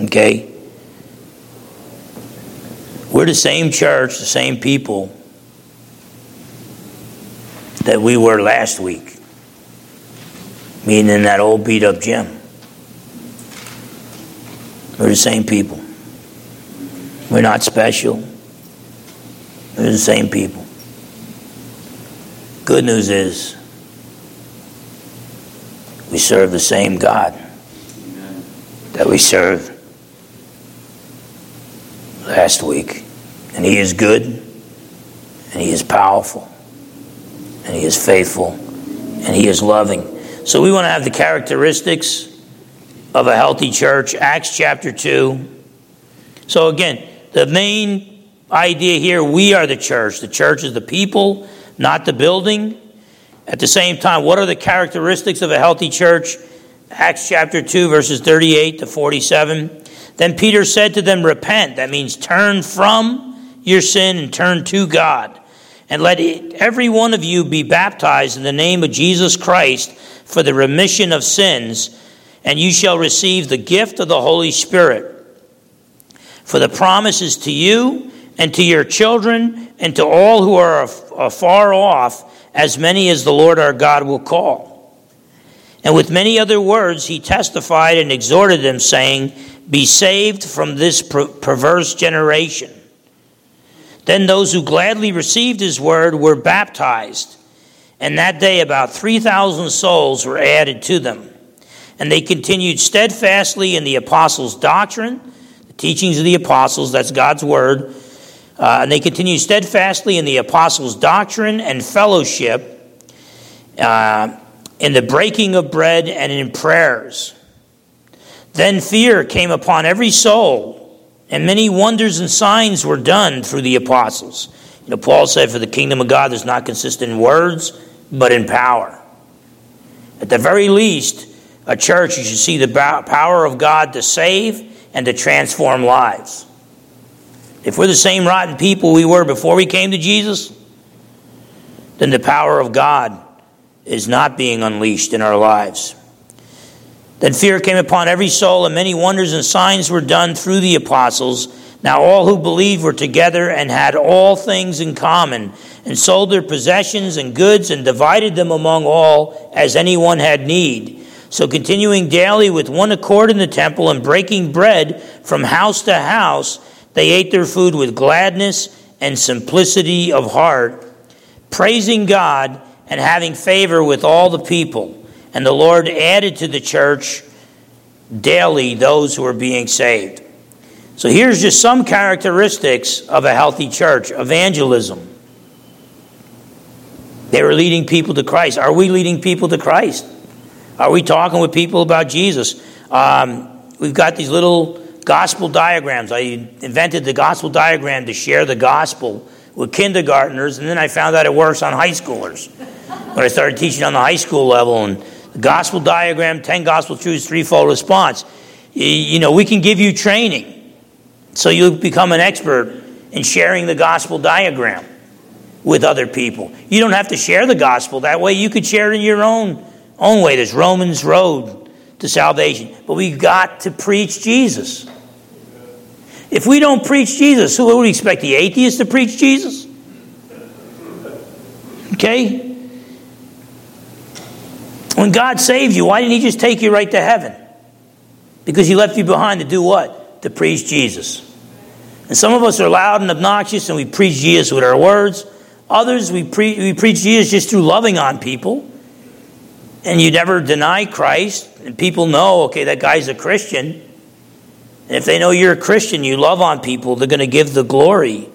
Okay? We're the same church, the same people that we were last week, meaning in that old beat up gym. We're the same people. We're not special. We're the same people. Good news is we serve the same God that we served last week. And He is good, and He is powerful, and He is faithful, and He is loving. So we want to have the characteristics of a healthy church. Acts chapter 2. So again, the main idea here we are the church. The church is the people, not the building. At the same time, what are the characteristics of a healthy church? Acts chapter 2, verses 38 to 47. Then Peter said to them, Repent. That means turn from your sin and turn to God. And let every one of you be baptized in the name of Jesus Christ for the remission of sins, and you shall receive the gift of the Holy Spirit. For the promise is to you and to your children and to all who are afar off as many as the Lord our God will call. And with many other words, he testified and exhorted them, saying, Be saved from this per- perverse generation. Then those who gladly received his word were baptized, and that day about 3,000 souls were added to them. And they continued steadfastly in the apostles' doctrine, the teachings of the apostles, that's God's word uh, and they continued steadfastly in the apostles' doctrine and fellowship, uh, in the breaking of bread and in prayers. Then fear came upon every soul, and many wonders and signs were done through the apostles. You know, Paul said, For the kingdom of God does not consist in words, but in power. At the very least, a church, you should see the power of God to save and to transform lives. If we're the same rotten people we were before we came to Jesus, then the power of God is not being unleashed in our lives. Then fear came upon every soul, and many wonders and signs were done through the apostles. Now all who believed were together and had all things in common, and sold their possessions and goods and divided them among all as anyone had need. So continuing daily with one accord in the temple and breaking bread from house to house, they ate their food with gladness and simplicity of heart, praising God and having favor with all the people. And the Lord added to the church daily those who were being saved. So here's just some characteristics of a healthy church evangelism. They were leading people to Christ. Are we leading people to Christ? Are we talking with people about Jesus? Um, we've got these little gospel diagrams. I invented the gospel diagram to share the gospel with kindergartners, and then I found out it works on high schoolers. When I started teaching on the high school level, and the gospel diagram, 10 gospel truths, threefold response. You know, we can give you training so you become an expert in sharing the gospel diagram with other people. You don't have to share the gospel that way. You could share it in your own own way. There's Romans Road to salvation. But we've got to preach Jesus. If we don't preach Jesus, who would we expect the atheist to preach Jesus? Okay? When God saved you, why didn't He just take you right to heaven? Because He left you behind to do what? To preach Jesus. And some of us are loud and obnoxious and we preach Jesus with our words. Others, we, pre- we preach Jesus just through loving on people and you never deny Christ, and people know, okay, that guy's a Christian. And if they know you're a Christian, you love on people, they're going to give the glory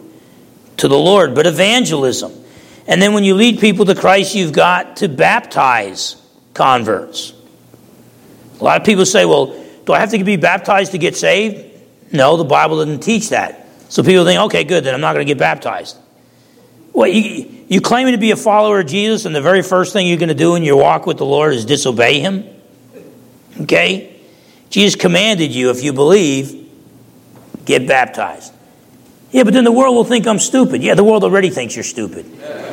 to the Lord. But evangelism. And then when you lead people to Christ, you've got to baptize converts. A lot of people say, well, do I have to be baptized to get saved? No, the Bible doesn't teach that. So people think, okay, good, then I'm not going to get baptized. What, you, you claiming to be a follower of Jesus, and the very first thing you're going to do in your walk with the Lord is disobey Him? Okay? Jesus commanded you, if you believe, get baptized. Yeah, but then the world will think I'm stupid. Yeah, the world already thinks you're stupid.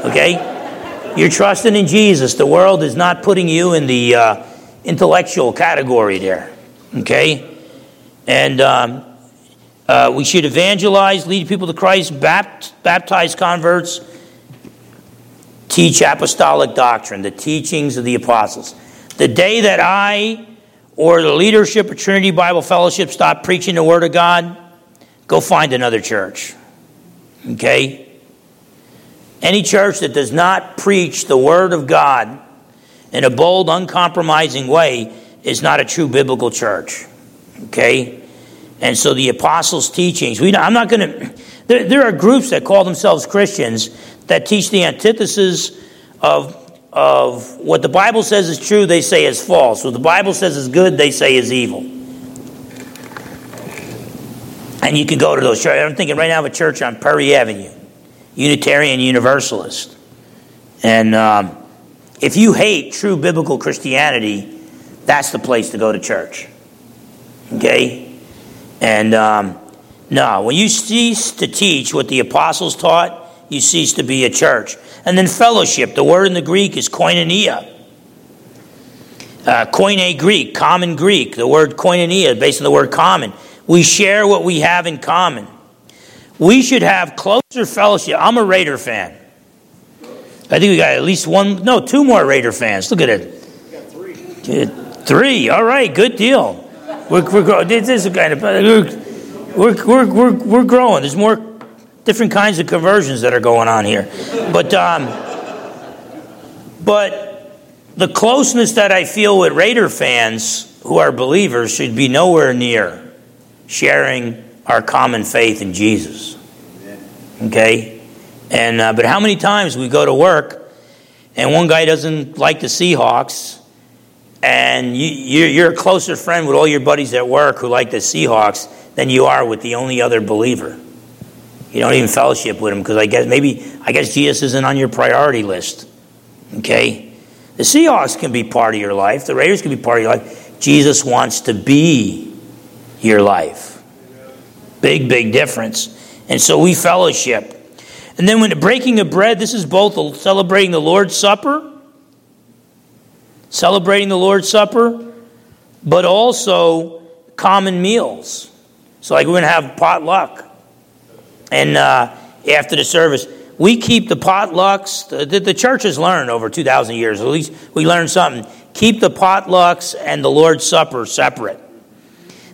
Okay? You're trusting in Jesus. The world is not putting you in the uh, intellectual category there. Okay? And um, uh, we should evangelize, lead people to Christ, bapt- baptize converts, teach apostolic doctrine, the teachings of the apostles. The day that I or the leadership of Trinity Bible Fellowship stop preaching the Word of God, Go find another church. Okay? Any church that does not preach the Word of God in a bold, uncompromising way is not a true biblical church. Okay? And so the apostles' teachings, we, I'm not going to, there, there are groups that call themselves Christians that teach the antithesis of, of what the Bible says is true, they say is false. What the Bible says is good, they say is evil. And you can go to those churches. I'm thinking right now of a church on Perry Avenue, Unitarian Universalist. And um, if you hate true biblical Christianity, that's the place to go to church. Okay? And um, no, when you cease to teach what the apostles taught, you cease to be a church. And then fellowship, the word in the Greek is koinonia. Uh, koine Greek, common Greek. The word koinonia, based on the word common. We share what we have in common. We should have closer fellowship. I'm a Raider fan. I think we got at least one, no, two more Raider fans. Look at it. three. Three. All right, good deal. We're, we're this is kind of we're, we're, we're, we're growing. There's more different kinds of conversions that are going on here, but um, but the closeness that I feel with Raider fans who are believers should be nowhere near sharing our common faith in Jesus. Okay? And, uh, but how many times we go to work and one guy doesn't like the Seahawks and you, you're a closer friend with all your buddies at work who like the Seahawks than you are with the only other believer. You don't even fellowship with him because I guess maybe I guess Jesus isn't on your priority list. Okay? The Seahawks can be part of your life, the Raiders can be part of your life. Jesus wants to be your life. Big, big difference. And so we fellowship. And then when the breaking of bread, this is both celebrating the Lord's Supper, celebrating the Lord's Supper, but also common meals. So, like, we're going to have potluck. And uh, after the service, we keep the potlucks. The, the church has learned over 2,000 years, at least we learned something. Keep the potlucks and the Lord's Supper separate.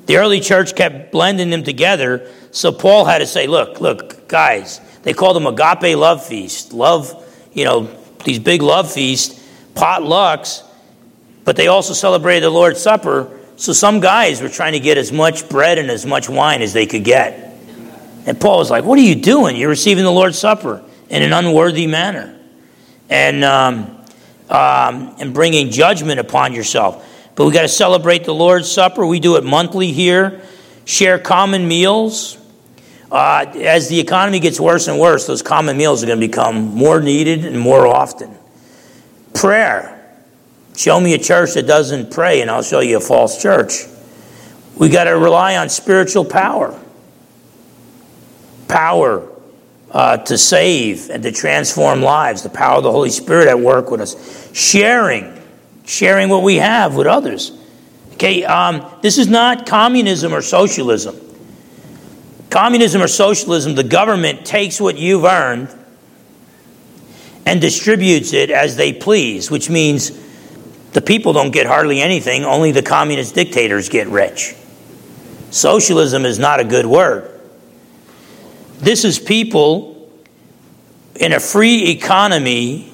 The early church kept blending them together, so Paul had to say, look, look, guys, they called them agape love feast. Love, you know, these big love feasts, potlucks, but they also celebrated the Lord's Supper. So some guys were trying to get as much bread and as much wine as they could get. And Paul was like, What are you doing? You're receiving the Lord's Supper in an unworthy manner and, um, um, and bringing judgment upon yourself. But we got to celebrate the Lord's Supper. We do it monthly here. Share common meals. Uh, as the economy gets worse and worse, those common meals are going to become more needed and more often. Prayer. Show me a church that doesn't pray, and I'll show you a false church. We got to rely on spiritual power. Power uh, to save and to transform lives, the power of the Holy Spirit at work with us. Sharing sharing what we have with others. Okay, um, this is not communism or socialism. Communism or socialism, the government takes what you've earned and distributes it as they please, which means the people don't get hardly anything, only the communist dictators get rich. Socialism is not a good word. This is people in a free economy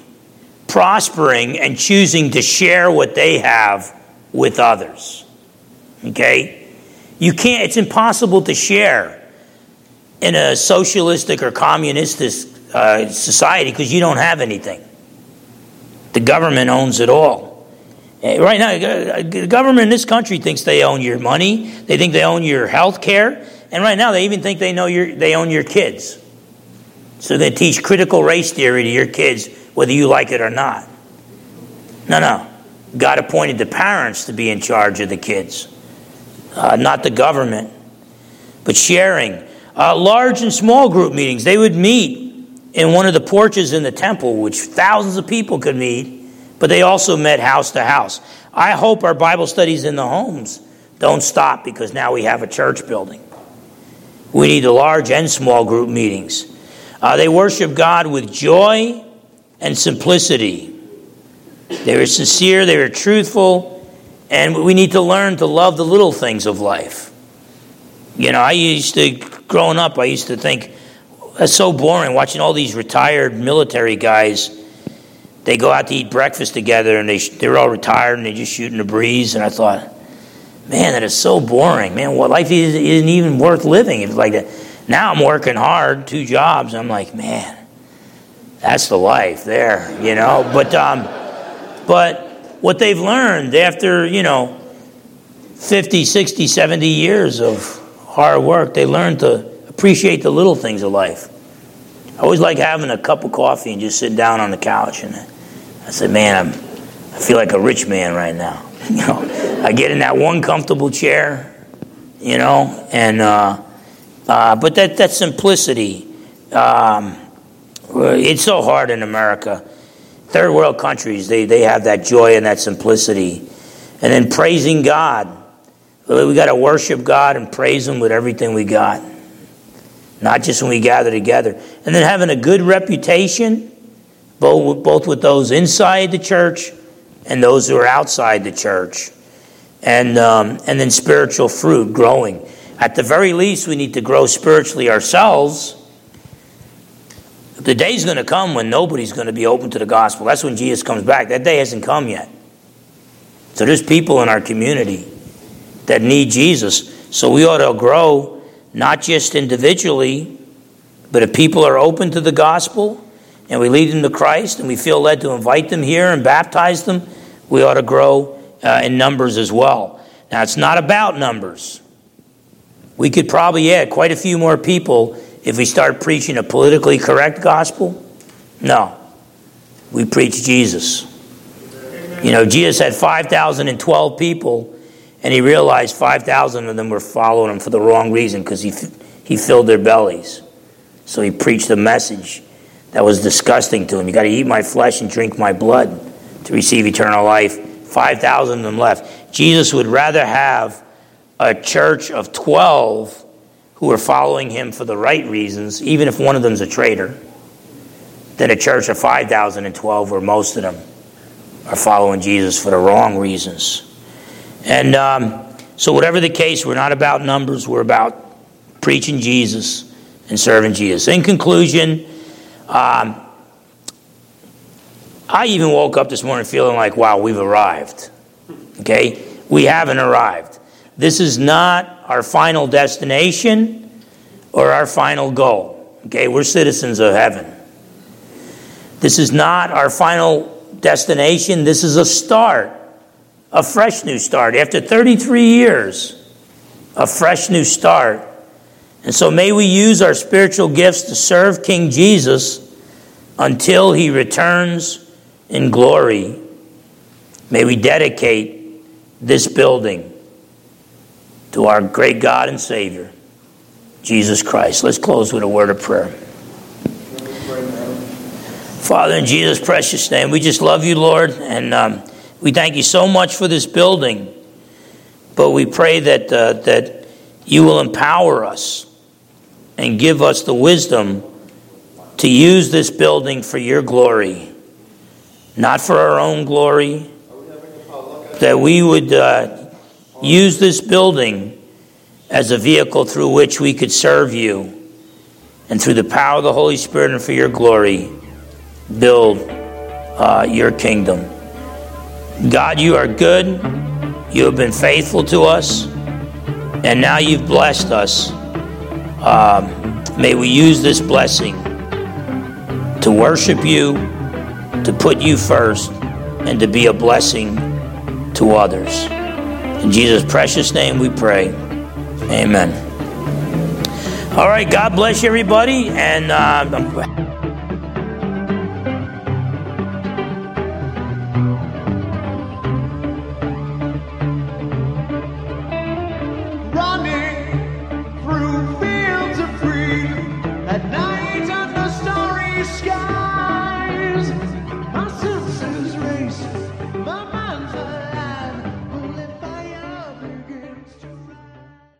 prospering and choosing to share what they have with others. Okay? You can't, it's impossible to share in a socialistic or communistic uh, society because you don't have anything. The government owns it all. Eh, now, the government in this country thinks they own your money. They think they own your health care. And right now, they even think they know your, they own your kids. So they teach critical race theory to your kids, whether you like it or not. No, no. God appointed the parents to be in charge of the kids, uh, not the government. But sharing. Uh, large and small group meetings, they would meet in one of the porches in the temple, which thousands of people could meet, but they also met house to house. I hope our Bible studies in the homes don't stop because now we have a church building. We need the large and small group meetings. Uh, they worship God with joy and simplicity. They were sincere, they were truthful, and we need to learn to love the little things of life. You know, I used to, growing up, I used to think, that's so boring watching all these retired military guys. They go out to eat breakfast together and they, they're all retired and they just shooting the breeze. And I thought, man, that is so boring. Man, what life is, isn't even worth living if like that. Now I'm working hard, two jobs. I'm like, man, that's the life there, you know. But um, but what they've learned after you know 50, 60, 70 years of hard work, they learn to appreciate the little things of life. I always like having a cup of coffee and just sitting down on the couch. And I said, man, I'm, I feel like a rich man right now. You know, I get in that one comfortable chair, you know, and uh, uh, but that that simplicity, um, it's so hard in America. Third world countries, they they have that joy and that simplicity, and then praising God we got to worship God and praise Him with everything we got, not just when we gather together. And then having a good reputation, both, both with those inside the church and those who are outside the church. And, um, and then spiritual fruit growing. At the very least, we need to grow spiritually ourselves. The day's going to come when nobody's going to be open to the gospel. That's when Jesus comes back. That day hasn't come yet. So there's people in our community that need Jesus. So we ought to grow not just individually, but if people are open to the gospel and we lead them to Christ and we feel led to invite them here and baptize them, we ought to grow uh, in numbers as well. Now, it's not about numbers. We could probably add quite a few more people if we start preaching a politically correct gospel. No, we preach Jesus. You know, Jesus had 5,012 people and he realized 5,000 of them were following him for the wrong reason because he, he filled their bellies. So he preached a message that was disgusting to him. You got to eat my flesh and drink my blood to receive eternal life. 5,000 of them left. Jesus would rather have a church of 12 who are following him for the right reasons, even if one of them's a traitor, than a church of 5,012 where most of them are following Jesus for the wrong reasons. And um, so, whatever the case, we're not about numbers, we're about preaching Jesus and serving Jesus. In conclusion, um, I even woke up this morning feeling like, wow, we've arrived. Okay? We haven't arrived. This is not our final destination or our final goal. Okay? We're citizens of heaven. This is not our final destination. This is a start a fresh new start. After 33 years, a fresh new start. And so may we use our spiritual gifts to serve King Jesus until he returns in glory. May we dedicate this building to our great God and Savior, Jesus Christ. Let's close with a word of prayer. Father, in Jesus' precious name, we just love you, Lord, and um, we thank you so much for this building, but we pray that, uh, that you will empower us and give us the wisdom to use this building for your glory, not for our own glory, that we would uh, use this building as a vehicle through which we could serve you and through the power of the Holy Spirit and for your glory, build uh, your kingdom. God, you are good. You have been faithful to us. And now you've blessed us. Um, may we use this blessing to worship you, to put you first, and to be a blessing to others. In Jesus' precious name we pray. Amen. All right, God bless everybody, and uh,